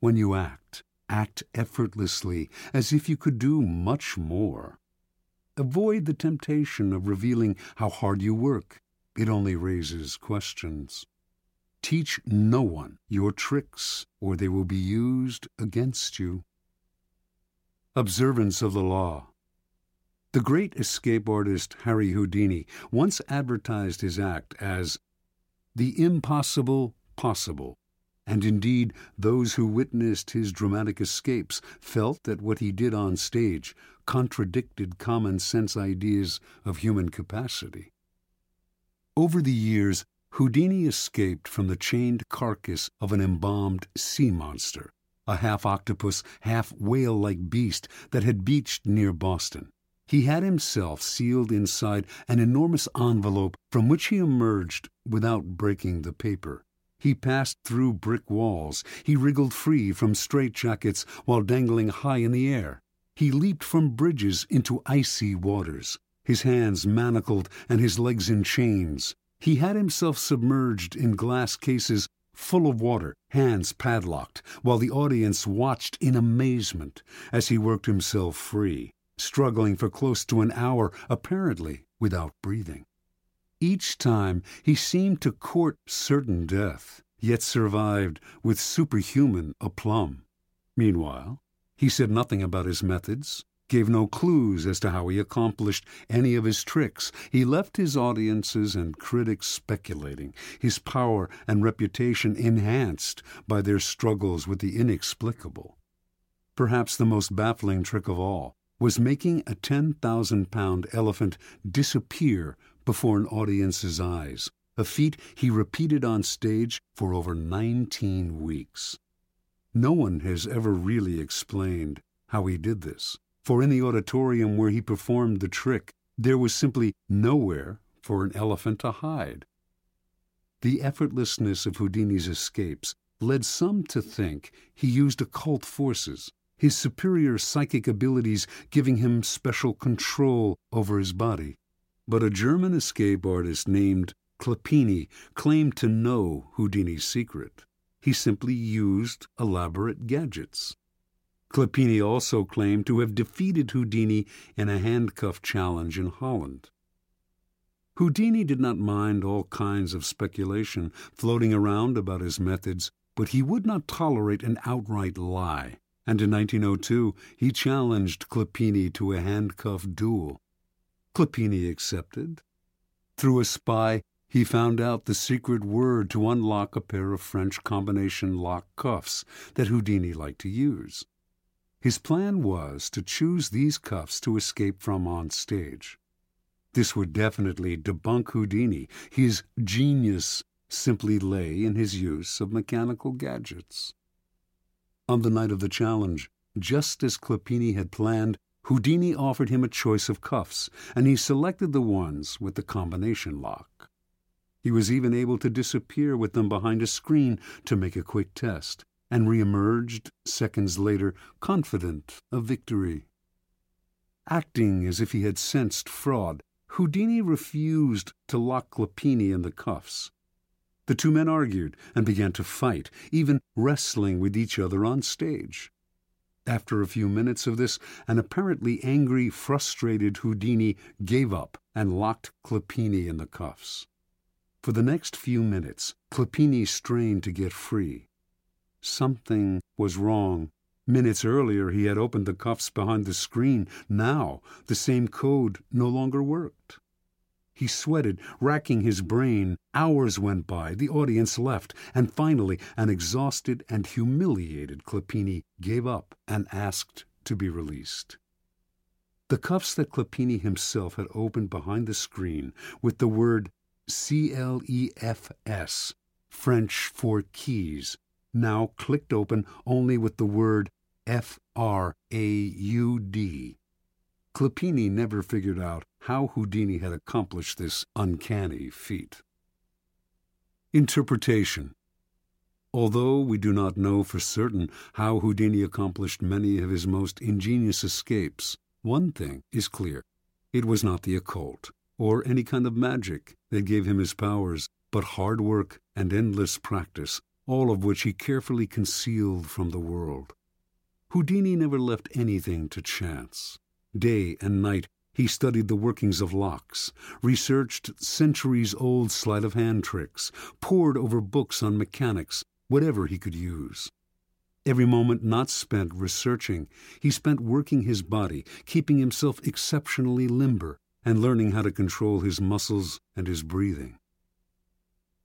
When you act, act effortlessly, as if you could do much more. Avoid the temptation of revealing how hard you work it only raises questions. Teach no one your tricks, or they will be used against you. Observance of the law. The great escape artist Harry Houdini once advertised his act as the impossible possible, and indeed those who witnessed his dramatic escapes felt that what he did on stage contradicted common sense ideas of human capacity. Over the years, Houdini escaped from the chained carcass of an embalmed sea monster, a half octopus, half whale like beast that had beached near Boston. He had himself sealed inside an enormous envelope from which he emerged without breaking the paper. He passed through brick walls. He wriggled free from straitjackets while dangling high in the air. He leaped from bridges into icy waters his hands manacled and his legs in chains. He had himself submerged in glass cases full of water, hands padlocked, while the audience watched in amazement as he worked himself free, struggling for close to an hour, apparently without breathing. Each time he seemed to court certain death, yet survived with superhuman aplomb. Meanwhile, he said nothing about his methods, gave no clues as to how he accomplished any of his tricks. He left his audiences and critics speculating, his power and reputation enhanced by their struggles with the inexplicable. Perhaps the most baffling trick of all was making a 10,000 pound elephant disappear before an audience's eyes, a feat he repeated on stage for over 19 weeks. No one has ever really explained how he did this for in the auditorium where he performed the trick, there was simply nowhere for an elephant to hide. The effortlessness of Houdini's escapes led some to think he used occult forces, his superior psychic abilities giving him special control over his body. But a German escape artist named Kleppini claimed to know Houdini's secret. He simply used elaborate gadgets. Kleppini also claimed to have defeated Houdini in a handcuff challenge in Holland. Houdini did not mind all kinds of speculation floating around about his methods, but he would not tolerate an outright lie, and in 1902 he challenged Kleppini to a handcuff duel. Kleppini accepted. Through a spy, he found out the secret word to unlock a pair of French combination lock cuffs that Houdini liked to use. His plan was to choose these cuffs to escape from on stage. This would definitely debunk Houdini. His genius simply lay in his use of mechanical gadgets. On the night of the challenge, just as Kleppini had planned, Houdini offered him a choice of cuffs, and he selected the ones with the combination lock. He was even able to disappear with them behind a screen to make a quick test, and reemerged seconds later confident of victory. Acting as if he had sensed fraud, Houdini refused to lock Kleppini in the cuffs. The two men argued and began to fight, even wrestling with each other on stage. After a few minutes of this, an apparently angry, frustrated Houdini gave up and locked Kleppini in the cuffs. For the next few minutes, Kleppini strained to get free. Something was wrong. Minutes earlier, he had opened the cuffs behind the screen. Now, the same code no longer worked. He sweated, racking his brain. Hours went by, the audience left, and finally an exhausted and humiliated Kleppini gave up and asked to be released. The cuffs that Kleppini himself had opened behind the screen with the word C-L-E-F-S, French for keys, now clicked open only with the word F-R-A-U-D. Kleppini never figured out how Houdini had accomplished this uncanny feat. Interpretation Although we do not know for certain how Houdini accomplished many of his most ingenious escapes, one thing is clear. It was not the occult or any kind of magic that gave him his powers, but hard work and endless practice, all of which he carefully concealed from the world. Houdini never left anything to chance. Day and night he studied the workings of locks, researched centuries old sleight of hand tricks, pored over books on mechanics, whatever he could use. Every moment not spent researching, he spent working his body, keeping himself exceptionally limber, and learning how to control his muscles and his breathing.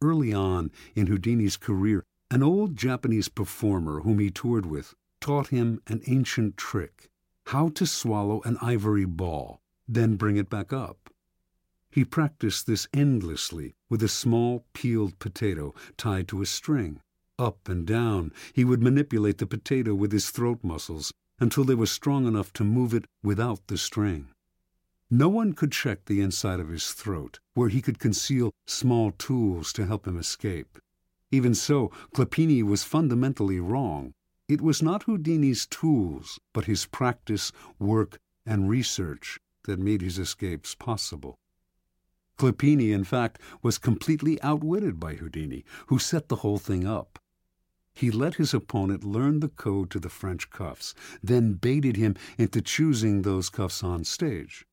Early on in Houdini's career, an old Japanese performer whom he toured with taught him an ancient trick how to swallow an ivory ball, then bring it back up. He practiced this endlessly with a small peeled potato tied to a string. Up and down, he would manipulate the potato with his throat muscles until they were strong enough to move it without the string. No one could check the inside of his throat, where he could conceal small tools to help him escape. Even so, Kleppini was fundamentally wrong. It was not Houdini's tools, but his practice, work, and research that made his escapes possible. Kleppini, in fact, was completely outwitted by Houdini, who set the whole thing up. He let his opponent learn the code to the French cuffs, then baited him into choosing those cuffs on stage.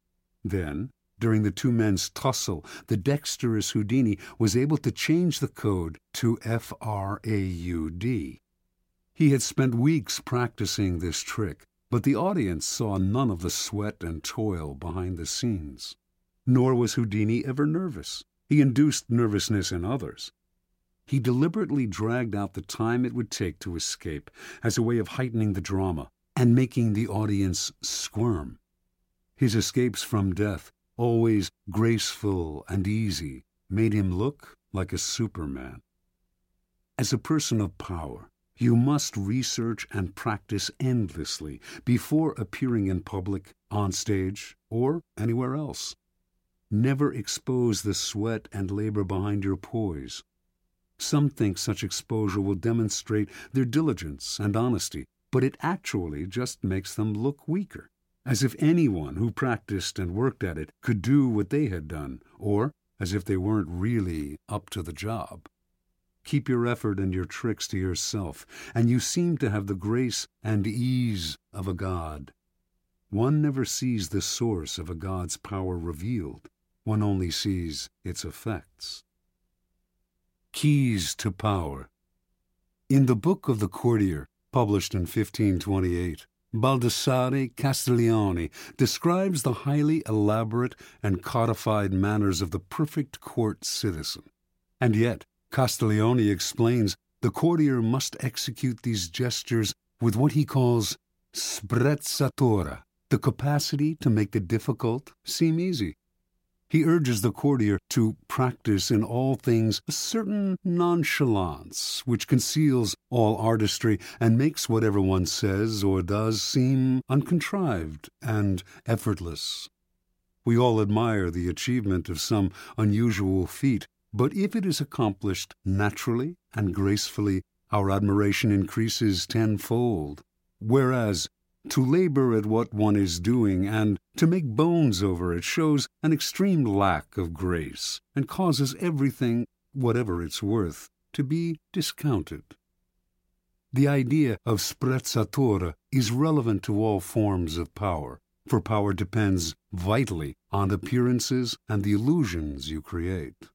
Then, during the two men's tussle, the dexterous Houdini was able to change the code to F R A U D. He had spent weeks practicing this trick, but the audience saw none of the sweat and toil behind the scenes. Nor was Houdini ever nervous. He induced nervousness in others. He deliberately dragged out the time it would take to escape as a way of heightening the drama and making the audience squirm. His escapes from death, always graceful and easy, made him look like a superman. As a person of power, you must research and practice endlessly before appearing in public, on stage, or anywhere else. Never expose the sweat and labor behind your poise. Some think such exposure will demonstrate their diligence and honesty, but it actually just makes them look weaker, as if anyone who practiced and worked at it could do what they had done, or as if they weren't really up to the job. Keep your effort and your tricks to yourself, and you seem to have the grace and ease of a god. One never sees the source of a god's power revealed, one only sees its effects. Keys to Power In the Book of the Courtier, published in 1528, Baldassare Castiglione describes the highly elaborate and codified manners of the perfect court citizen. And yet, Castiglione explains the courtier must execute these gestures with what he calls sprezzatura, the capacity to make the difficult seem easy. He urges the courtier to practice in all things a certain nonchalance which conceals all artistry and makes whatever one says or does seem uncontrived and effortless. We all admire the achievement of some unusual feat, but if it is accomplished naturally and gracefully, our admiration increases tenfold. Whereas to labor at what one is doing and to make bones over it shows an extreme lack of grace and causes everything, whatever it's worth, to be discounted. The idea of sprezzatura is relevant to all forms of power, for power depends vitally on appearances and the illusions you create.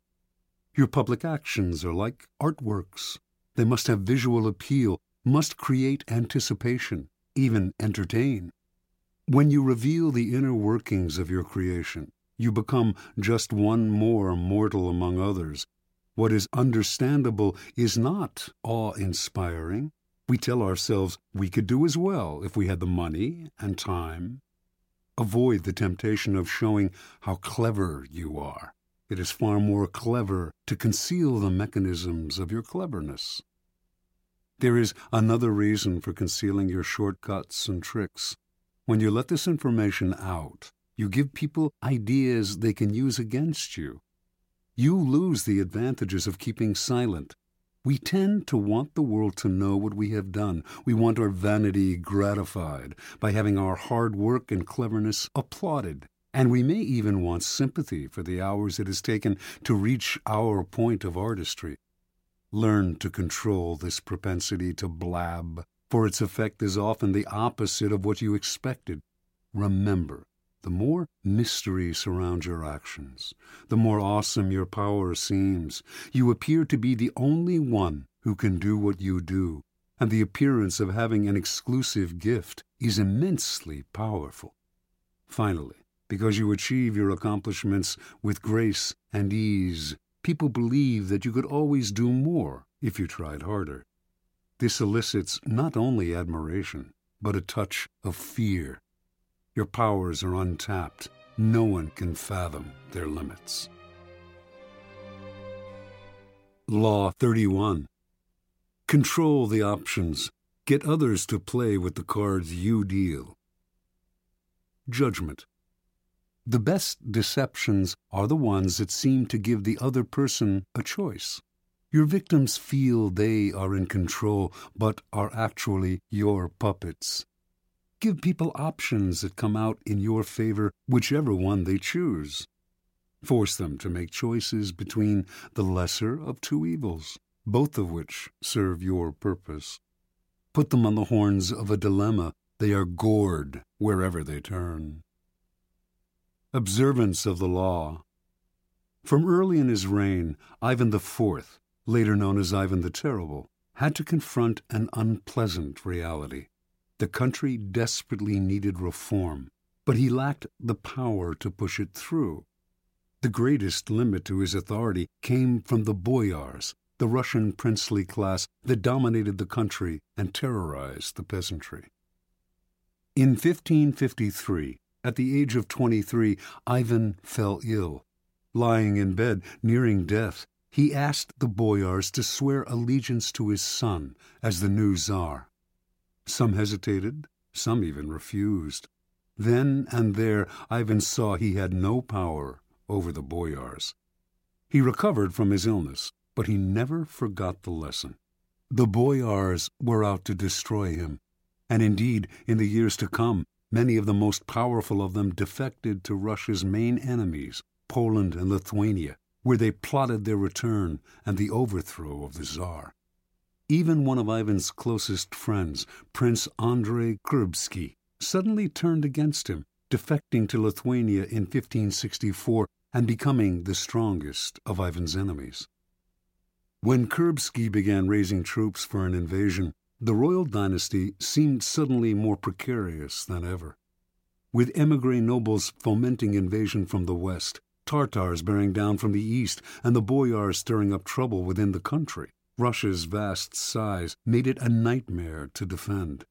Your public actions are like artworks. They must have visual appeal, must create anticipation, even entertain. When you reveal the inner workings of your creation, you become just one more mortal among others. What is understandable is not awe inspiring. We tell ourselves we could do as well if we had the money and time. Avoid the temptation of showing how clever you are. It is far more clever to conceal the mechanisms of your cleverness. There is another reason for concealing your shortcuts and tricks. When you let this information out, you give people ideas they can use against you. You lose the advantages of keeping silent. We tend to want the world to know what we have done. We want our vanity gratified by having our hard work and cleverness applauded. And we may even want sympathy for the hours it has taken to reach our point of artistry. Learn to control this propensity to blab, for its effect is often the opposite of what you expected. Remember, the more mystery surrounds your actions, the more awesome your power seems. You appear to be the only one who can do what you do, and the appearance of having an exclusive gift is immensely powerful. Finally, because you achieve your accomplishments with grace and ease, people believe that you could always do more if you tried harder. This elicits not only admiration, but a touch of fear. Your powers are untapped. No one can fathom their limits. Law 31 Control the options. Get others to play with the cards you deal. Judgment the best deceptions are the ones that seem to give the other person a choice. Your victims feel they are in control, but are actually your puppets. Give people options that come out in your favor, whichever one they choose. Force them to make choices between the lesser of two evils, both of which serve your purpose. Put them on the horns of a dilemma. They are gored wherever they turn. Observance of the law. From early in his reign, Ivan IV, later known as Ivan the Terrible, had to confront an unpleasant reality. The country desperately needed reform, but he lacked the power to push it through. The greatest limit to his authority came from the boyars, the Russian princely class that dominated the country and terrorized the peasantry. In 1553, at the age of 23, Ivan fell ill. Lying in bed, nearing death, he asked the boyars to swear allegiance to his son as the new Tsar. Some hesitated, some even refused. Then and there, Ivan saw he had no power over the boyars. He recovered from his illness, but he never forgot the lesson. The boyars were out to destroy him, and indeed, in the years to come, Many of the most powerful of them defected to Russia's main enemies, Poland and Lithuania, where they plotted their return and the overthrow of the Tsar. Even one of Ivan's closest friends, Prince Andrei Kurbsky, suddenly turned against him, defecting to Lithuania in 1564 and becoming the strongest of Ivan's enemies. When Kurbsky began raising troops for an invasion, the royal dynasty seemed suddenly more precarious than ever. With emigre nobles fomenting invasion from the west, Tartars bearing down from the east, and the boyars stirring up trouble within the country, Russia's vast size made it a nightmare to defend.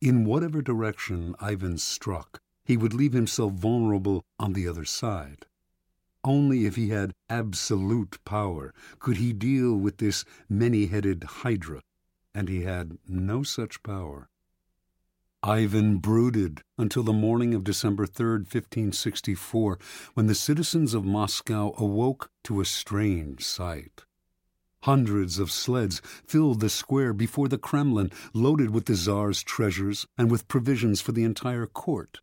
In whatever direction Ivan struck, he would leave himself vulnerable on the other side. Only if he had absolute power could he deal with this many-headed hydra, and he had no such power. Ivan brooded until the morning of December 3, 1564, when the citizens of Moscow awoke to a strange sight. Hundreds of sleds filled the square before the Kremlin, loaded with the Tsar's treasures and with provisions for the entire court.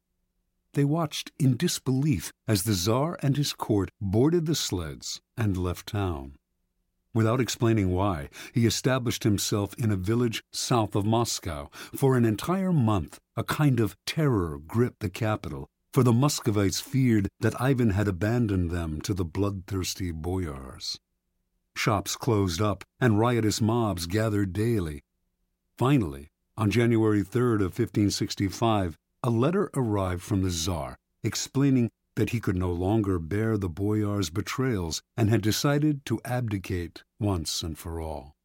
They watched in disbelief as the Tsar and his court boarded the sleds and left town. Without explaining why, he established himself in a village south of Moscow. For an entire month, a kind of terror gripped the capital, for the Muscovites feared that Ivan had abandoned them to the bloodthirsty boyars. Shops closed up, and riotous mobs gathered daily. Finally, on January 3rd of 1565, a letter arrived from the Tsar explaining that he could no longer bear the boyar's betrayals and had decided to abdicate once and for all.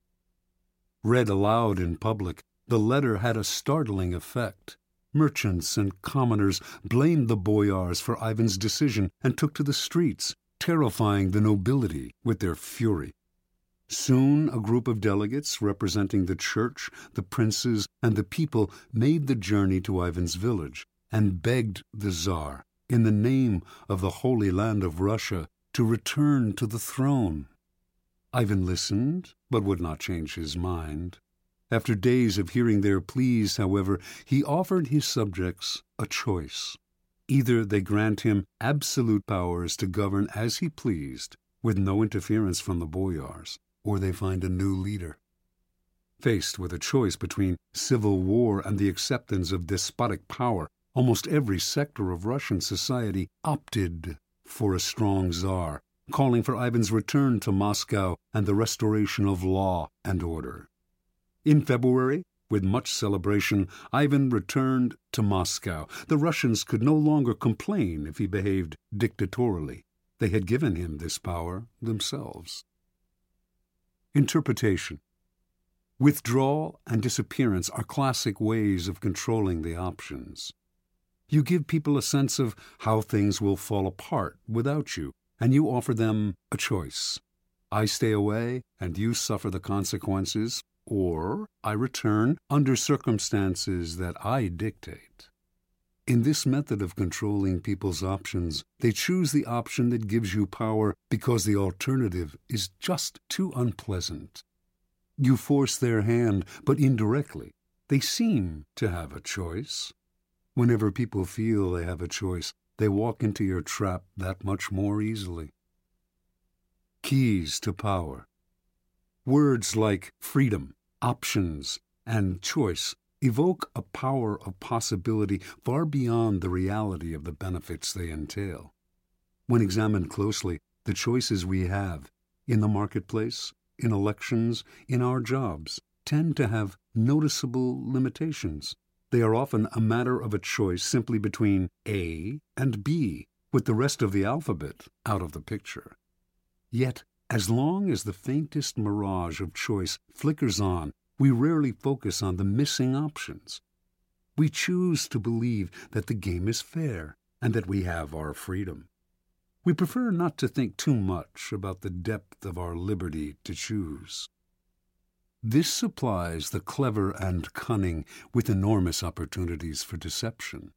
Read aloud in public, the letter had a startling effect. Merchants and commoners blamed the boyars for Ivan's decision and took to the streets, terrifying the nobility with their fury. Soon a group of delegates representing the church, the princes, and the people made the journey to Ivan's village and begged the Tsar, in the name of the Holy Land of Russia, to return to the throne. Ivan listened, but would not change his mind. After days of hearing their pleas, however, he offered his subjects a choice. Either they grant him absolute powers to govern as he pleased, with no interference from the boyars, or they find a new leader. Faced with a choice between civil war and the acceptance of despotic power, almost every sector of Russian society opted for a strong czar, calling for Ivan's return to Moscow and the restoration of law and order. In February, with much celebration, Ivan returned to Moscow. The Russians could no longer complain if he behaved dictatorially. They had given him this power themselves. Interpretation Withdrawal and disappearance are classic ways of controlling the options. You give people a sense of how things will fall apart without you, and you offer them a choice. I stay away and you suffer the consequences, or I return under circumstances that I dictate. In this method of controlling people's options, they choose the option that gives you power because the alternative is just too unpleasant. You force their hand, but indirectly. They seem to have a choice. Whenever people feel they have a choice, they walk into your trap that much more easily. Keys to power. Words like freedom, options, and choice evoke a power of possibility far beyond the reality of the benefits they entail. When examined closely, the choices we have in the marketplace, in elections, in our jobs, tend to have noticeable limitations. They are often a matter of a choice simply between A and B, with the rest of the alphabet out of the picture. Yet, as long as the faintest mirage of choice flickers on we rarely focus on the missing options. We choose to believe that the game is fair and that we have our freedom. We prefer not to think too much about the depth of our liberty to choose. This supplies the clever and cunning with enormous opportunities for deception.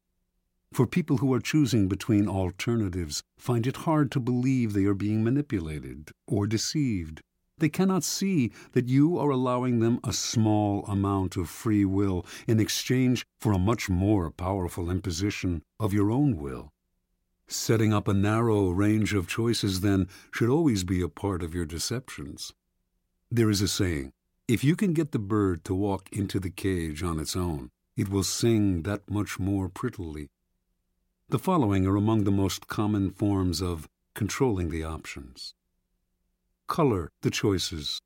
For people who are choosing between alternatives find it hard to believe they are being manipulated or deceived. They cannot see that you are allowing them a small amount of free will in exchange for a much more powerful imposition of your own will. Setting up a narrow range of choices, then, should always be a part of your deceptions. There is a saying if you can get the bird to walk into the cage on its own, it will sing that much more prettily. The following are among the most common forms of controlling the options color the choices.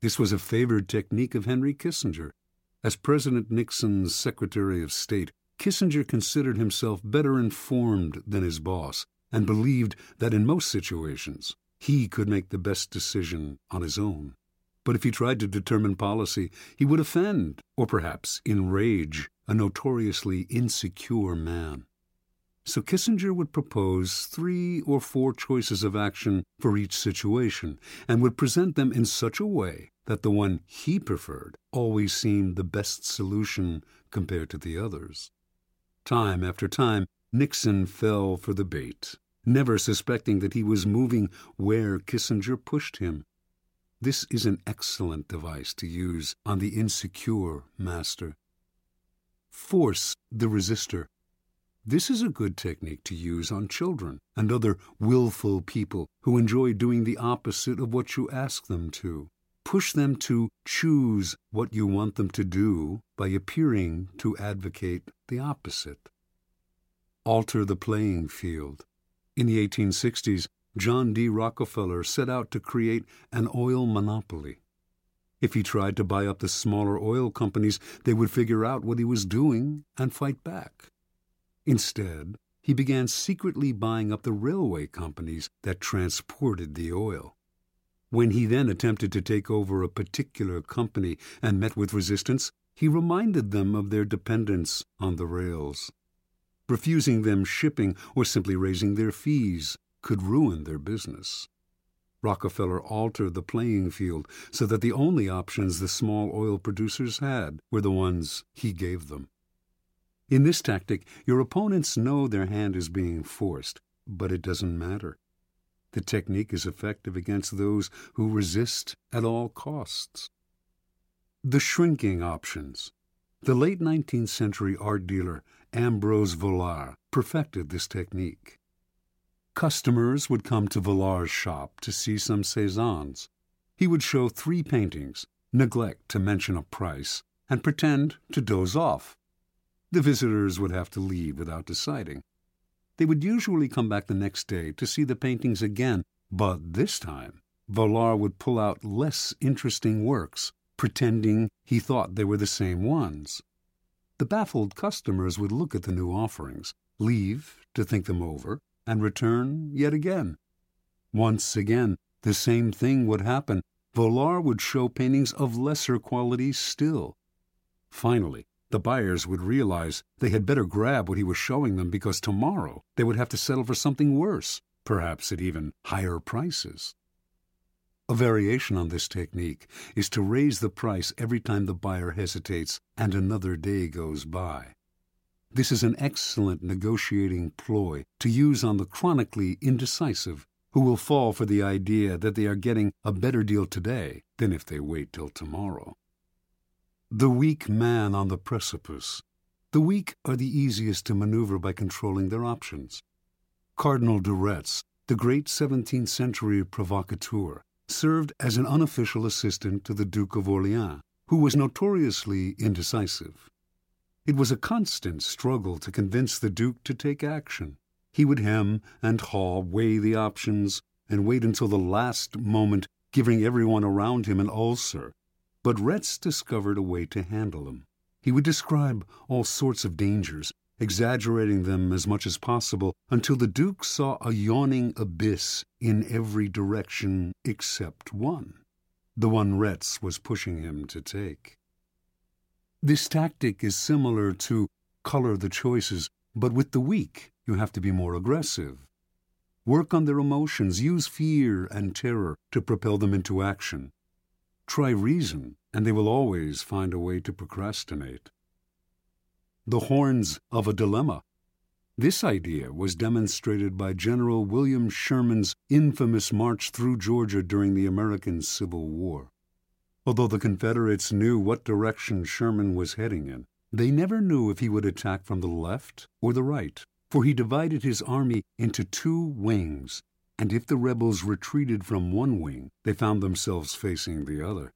This was a favored technique of Henry Kissinger. As President Nixon's Secretary of State, Kissinger considered himself better informed than his boss and believed that in most situations he could make the best decision on his own. But if he tried to determine policy, he would offend, or perhaps enrage, a notoriously insecure man. So Kissinger would propose three or four choices of action for each situation and would present them in such a way that the one he preferred always seemed the best solution compared to the others. Time after time, Nixon fell for the bait, never suspecting that he was moving where Kissinger pushed him. This is an excellent device to use on the insecure master. Force the resistor. This is a good technique to use on children and other willful people who enjoy doing the opposite of what you ask them to. Push them to choose what you want them to do by appearing to advocate the opposite. Alter the playing field. In the 1860s, John D. Rockefeller set out to create an oil monopoly. If he tried to buy up the smaller oil companies, they would figure out what he was doing and fight back. Instead, he began secretly buying up the railway companies that transported the oil. When he then attempted to take over a particular company and met with resistance, he reminded them of their dependence on the rails. Refusing them shipping or simply raising their fees could ruin their business. Rockefeller altered the playing field so that the only options the small oil producers had were the ones he gave them. In this tactic, your opponents know their hand is being forced, but it doesn't matter. The technique is effective against those who resist at all costs. The shrinking options. The late 19th century art dealer Ambroise Vollard perfected this technique. Customers would come to Vollard's shop to see some Cezannes. He would show three paintings, neglect to mention a price, and pretend to doze off. The visitors would have to leave without deciding. They would usually come back the next day to see the paintings again, but this time Vollard would pull out less interesting works, pretending he thought they were the same ones. The baffled customers would look at the new offerings, leave to think them over, and return yet again. Once again, the same thing would happen. Vollard would show paintings of lesser quality still. Finally, the buyers would realize they had better grab what he was showing them because tomorrow they would have to settle for something worse, perhaps at even higher prices. A variation on this technique is to raise the price every time the buyer hesitates and another day goes by. This is an excellent negotiating ploy to use on the chronically indecisive who will fall for the idea that they are getting a better deal today than if they wait till tomorrow. The weak man on the precipice. The weak are the easiest to maneuver by controlling their options. Cardinal de Retz, the great 17th century provocateur, served as an unofficial assistant to the Duke of Orleans, who was notoriously indecisive. It was a constant struggle to convince the Duke to take action. He would hem and haw, weigh the options, and wait until the last moment, giving everyone around him an ulcer. But Retz discovered a way to handle him. He would describe all sorts of dangers, exaggerating them as much as possible, until the Duke saw a yawning abyss in every direction except one the one Retz was pushing him to take. This tactic is similar to color the choices, but with the weak, you have to be more aggressive. Work on their emotions, use fear and terror to propel them into action. Try reason, and they will always find a way to procrastinate. The horns of a dilemma. This idea was demonstrated by General William Sherman's infamous march through Georgia during the American Civil War. Although the Confederates knew what direction Sherman was heading in, they never knew if he would attack from the left or the right, for he divided his army into two wings, and if the rebels retreated from one wing, they found themselves facing the other.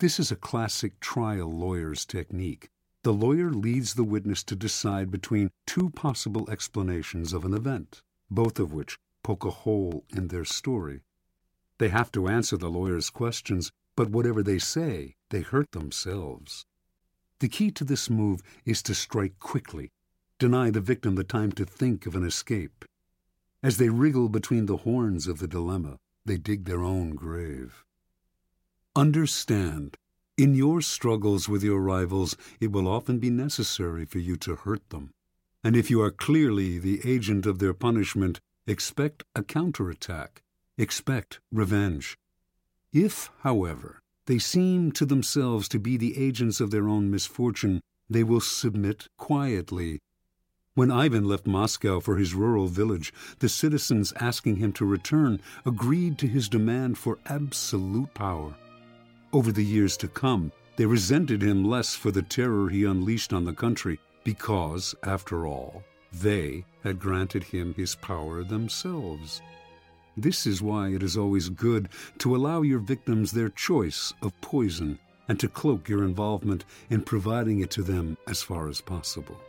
This is a classic trial lawyer's technique. The lawyer leads the witness to decide between two possible explanations of an event, both of which poke a hole in their story. They have to answer the lawyer's questions but whatever they say, they hurt themselves. The key to this move is to strike quickly, deny the victim the time to think of an escape. As they wriggle between the horns of the dilemma, they dig their own grave. Understand, in your struggles with your rivals, it will often be necessary for you to hurt them. And if you are clearly the agent of their punishment, expect a counterattack, expect revenge. If, however, they seem to themselves to be the agents of their own misfortune, they will submit quietly when Ivan left Moscow for his rural village, the citizens asking him to return agreed to his demand for absolute power. Over the years to come, they resented him less for the terror he unleashed on the country, because, after all, they had granted him his power themselves. This is why it is always good to allow your victims their choice of poison and to cloak your involvement in providing it to them as far as possible.